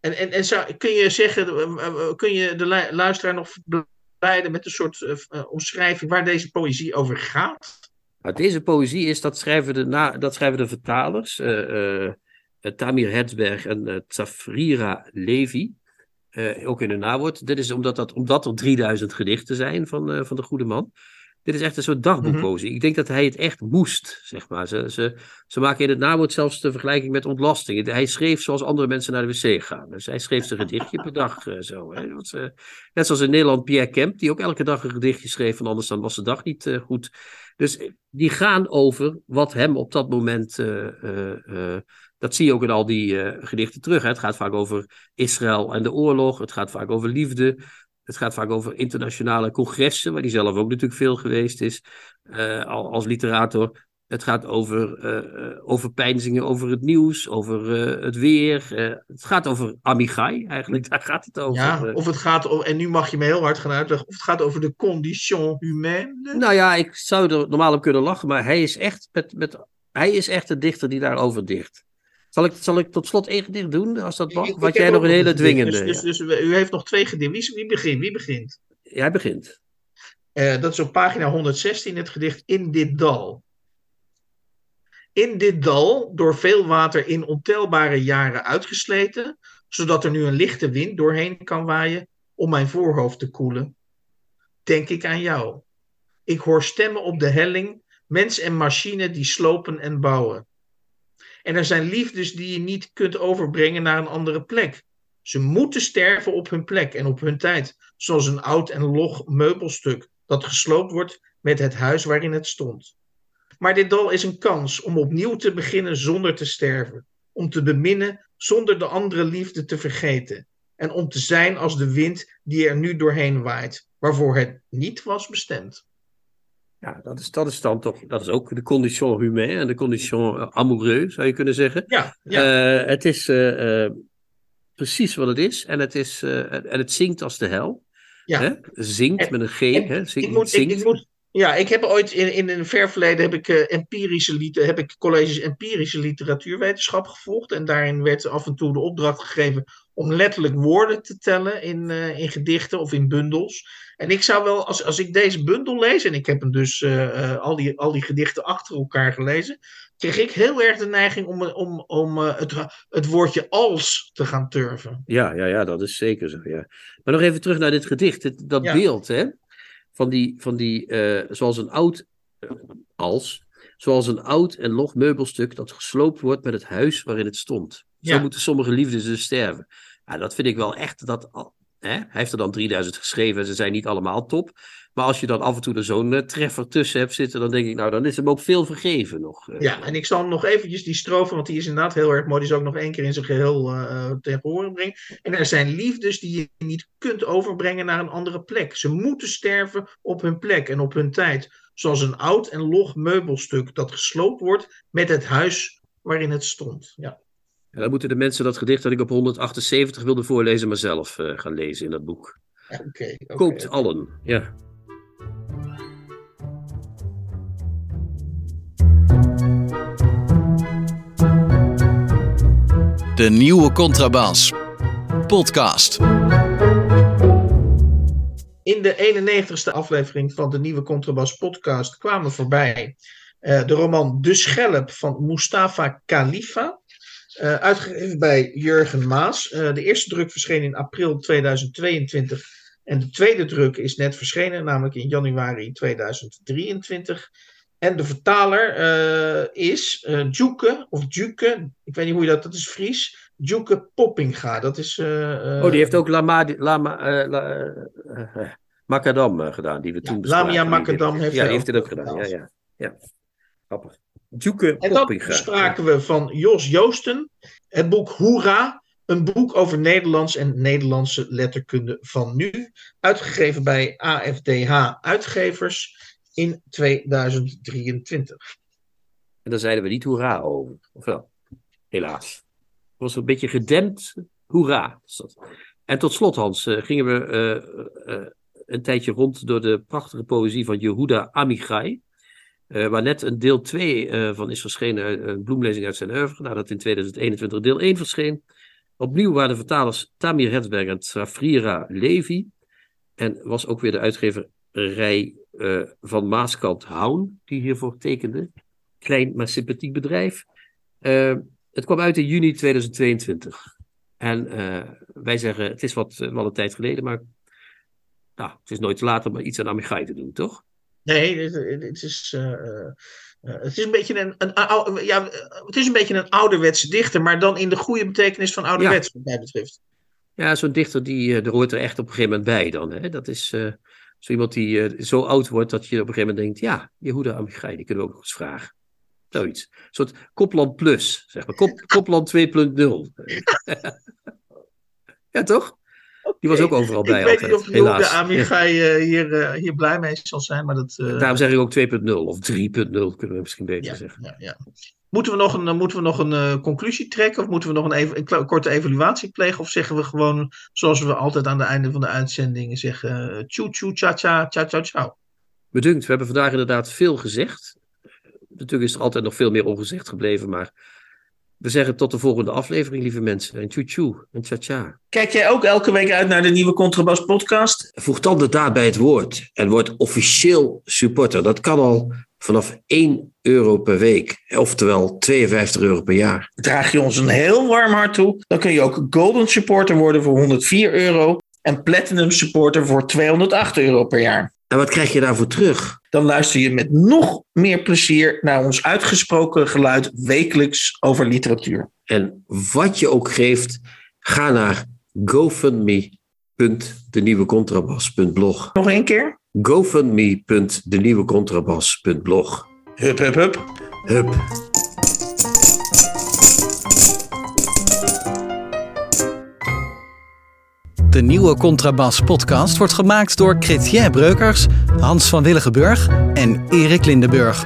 En, en, en zou, kun je zeggen, eh, eh, kun je de lu- luisteraar nog verblijden met een soort omschrijving waar deze poëzie over gaat? Nou, deze poëzie is, dat schrijven de, na, dat schrijven de vertalers, Tamir Hetzberg en Tsafrira Levi, eh, ook in hun nawoord. Dit is omdat, dat, omdat er 3000 gedichten zijn van, eh, van de goede man. Dit is echt een soort dagboekpoëzie. Ik denk dat hij het echt moest, zeg maar. Ze, ze, ze maken in het nawoord zelfs de vergelijking met ontlasting. Hij schreef zoals andere mensen naar de wc gaan. Dus hij schreef zijn gedichtje per dag eh, zo. Hè. Net zoals in Nederland Pierre Kemp, die ook elke dag een gedichtje schreef, want anders dan was de dag niet goed. Dus die gaan over wat hem op dat moment. Dat zie je ook in al die eh, gedichten terug. Hè. Het gaat vaak over Israël en de oorlog. Het gaat vaak over liefde. Het gaat vaak over internationale congressen, waar hij zelf ook natuurlijk veel geweest is eh, al- als literator. Het gaat over, eh, over peinzingen over het nieuws, over het weer. het gaat over Amigai, eigenlijk, daar gaat het over. Ja, of het gaat over, en nu mag je me heel hard gaan uitleggen, of het gaat over de condition humaine. Nou ja, ik zou er normaal op kunnen lachen, maar hij is echt, met, met, hij is echt de dichter die daarover dicht. Zal ik, zal ik tot slot één gedicht doen, als dat mag? Heb jij nog een hele dwingende? Dus, dus, dus u heeft nog twee gedichten. Wie, wie begint? Wie begint? Ja, Hij begint. Eh, dat is op pagina 116 het gedicht In dit dal. In dit dal, door veel water in ontelbare jaren uitgesleten, zodat er nu een lichte wind doorheen kan waaien, om mijn voorhoofd te koelen, denk ik aan jou. Ik hoor stemmen op de helling, mens en machine die slopen en bouwen. En er zijn liefdes die je niet kunt overbrengen naar een andere plek. Ze moeten sterven op hun plek en op hun tijd, zoals een oud en log meubelstuk dat gesloopt wordt met het huis waarin het stond. Maar dit dal is een kans om opnieuw te beginnen zonder te sterven, om te beminnen zonder de andere liefde te vergeten, en om te zijn als de wind die er nu doorheen waait, waarvoor het niet was bestemd. Ja, dat is, dat is dan toch, dat is ook de condition humaine en de condition uh, amoureux, zou je kunnen zeggen. Ja, ja. Uh, het is uh, precies wat het is en het, is, en het zingt als de hel. Ja. Hè? Zingt En- met een G. en hè? Ik moet, zingt. ik moet, ja, ik heb ooit in, in een ver verleden heb ik, eh, empirische liter, heb ik colleges empirische literatuurwetenschap gevolgd. En daarin werd af en toe de opdracht gegeven om letterlijk woorden te tellen in, eh, in gedichten of in bundels. En ik zou wel, als, als ik deze bundel lees, en ik heb hem dus eh, eh, al, die, al die gedichten achter elkaar gelezen, kreeg ik heel erg de neiging om, om, om het, het woordje als te gaan turven. Ja, ja, ja, dat is zeker zo. Ja. Maar nog even terug naar dit gedicht. Het- dat Ja. beeld, hè? Van die, van die zoals een oud, als, zoals een oud en log meubelstuk dat gesloopt wordt met het huis waarin het stond. Zo Ja. moeten sommige liefdes dus sterven. Ja, dat vind ik wel echt, dat, hè? hij heeft er dan 3000 geschreven en ze zijn niet allemaal top. Maar als je dan af en toe er zo'n eh, treffer tussen hebt zitten, dan denk ik, nou, dan is hem ook veel vergeven nog. eh. Ja, en ik zal hem nog eventjes die strofe, want die is inderdaad heel erg mooi. Die zal ik nog één keer in zijn geheel eh tegen horen brengen. En er zijn liefdes die je niet kunt overbrengen naar een andere plek. Ze moeten sterven op hun plek en op hun tijd. Zoals een oud en log meubelstuk dat gesloopt wordt met het huis waarin het stond. Ja, En dan moeten de mensen dat gedicht dat ik op 178 wilde voorlezen, maar zelf eh, gaan lezen in dat boek. ja, oké. oké. Koopt allen, ja. De nieuwe Contrabas. Podcast. In de 91ste aflevering van de nieuwe Contrabas podcast kwamen voorbij eh, de roman De Schelp van Mustafa Khalifa. Eh, uitgegeven bij Jurgen Maas. Eh, de eerste druk verscheen in april 2022. En de tweede druk is net verschenen, namelijk in januari 2023. En de vertaler eh, is eh Djoeke, of Djuke, ik weet niet hoe je dat, dat is Fries. Djoeke Poppinga, dat is... Oh, die heeft ook Lama, Lama, La, Macadam gedaan, die we Ja, toen bespraken. Lamia Macadam heeft Ja, heeft het ook gedaan, ja, ja. ja. Grappig. En dan bespraken we van Jos Joosten het boek Hoera. Een boek over Nederlands en Nederlandse letterkunde van nu. Uitgegeven bij AFDH Uitgevers in 2023. En daar zeiden we niet hoera over. Of wel? Helaas. Het was een beetje gedempt hoera. En tot slot, Hans, eh, gingen we eh, eh, een tijdje rond door de prachtige poëzie van Yehuda Amichai. Eh, waar net een deel 2 van is verschenen, eh, een bloemlezing uit zijn oeuvre, nadat in 2021 deel 1 verscheen. Opnieuw waren de vertalers Tamir Hetsberg en Trafrira Levi. En was ook weer de uitgeverij eh, van Maaskant Houn, die hiervoor tekende. Klein maar sympathiek bedrijf. Eh, het kwam uit in juni 2022. En eh, wij zeggen, het is wat, eh, wel een tijd geleden, maar nou, het is nooit te laat om iets aan Amigai te doen, toch? Nee, het, het is, eh, eh, eh, het is een beetje een, een, ja, het is een beetje een ouderwetse dichter, maar dan in de goede betekenis van ouderwets, wat mij betreft. Ja, zo'n dichter, die, er hoort er echt op een gegeven moment bij dan. Hè? Dat is zo iemand die zo oud wordt dat je op een gegeven moment denkt, ja, Jehuda Amigai, die kunnen we ook nog eens vragen. Zoiets. Een soort Kopland Plus, zeg maar. Kop, Kopland 2.0. ja, toch? Die was ook overal bij Ik weet altijd, niet of helaas. de Amigai eh, hier, eh, hier blij mee zal zijn, maar dat... eh, Daarom zeg ik ook 2.0 of 3.0 kunnen we misschien beter Ja, zeggen. ja, ja. Moeten we nog een, moeten we nog een conclusie trekken? Of moeten we nog een, een korte evaluatie plegen? Of zeggen we gewoon, zoals we altijd aan het einde van de uitzendingen zeggen: tjoe tjoe cha cha cha cha cha. Bedunkt, we hebben vandaag inderdaad veel gezegd. Natuurlijk is er altijd nog veel meer ongezegd gebleven, maar we zeggen tot de volgende aflevering, lieve mensen. En tjoe en tja tja. Kijk jij ook elke week uit naar de nieuwe Contrabas podcast? Voeg dan de daad bij het woord en word officieel supporter. Dat kan al vanaf 1 euro per week, oftewel 52 euro per jaar. Draag je ons een heel warm hart toe? Dan kun je ook Golden Supporter worden voor 104 euro. en Platinum Supporter voor 208 euro per jaar. En wat krijg je daarvoor terug? Dan luister je met nog meer plezier naar ons uitgesproken geluid wekelijks over literatuur. En wat je ook geeft, ga naar gofundme.denieuwecontrabas.blog. Nog één keer? gofundme.denieuwecontrabas.blog. Hup, hup, hup. Hup. De nieuwe Contrabas podcast wordt gemaakt door Chrétien Breukers, Hans van Willigenburg en Erik Lindenburg.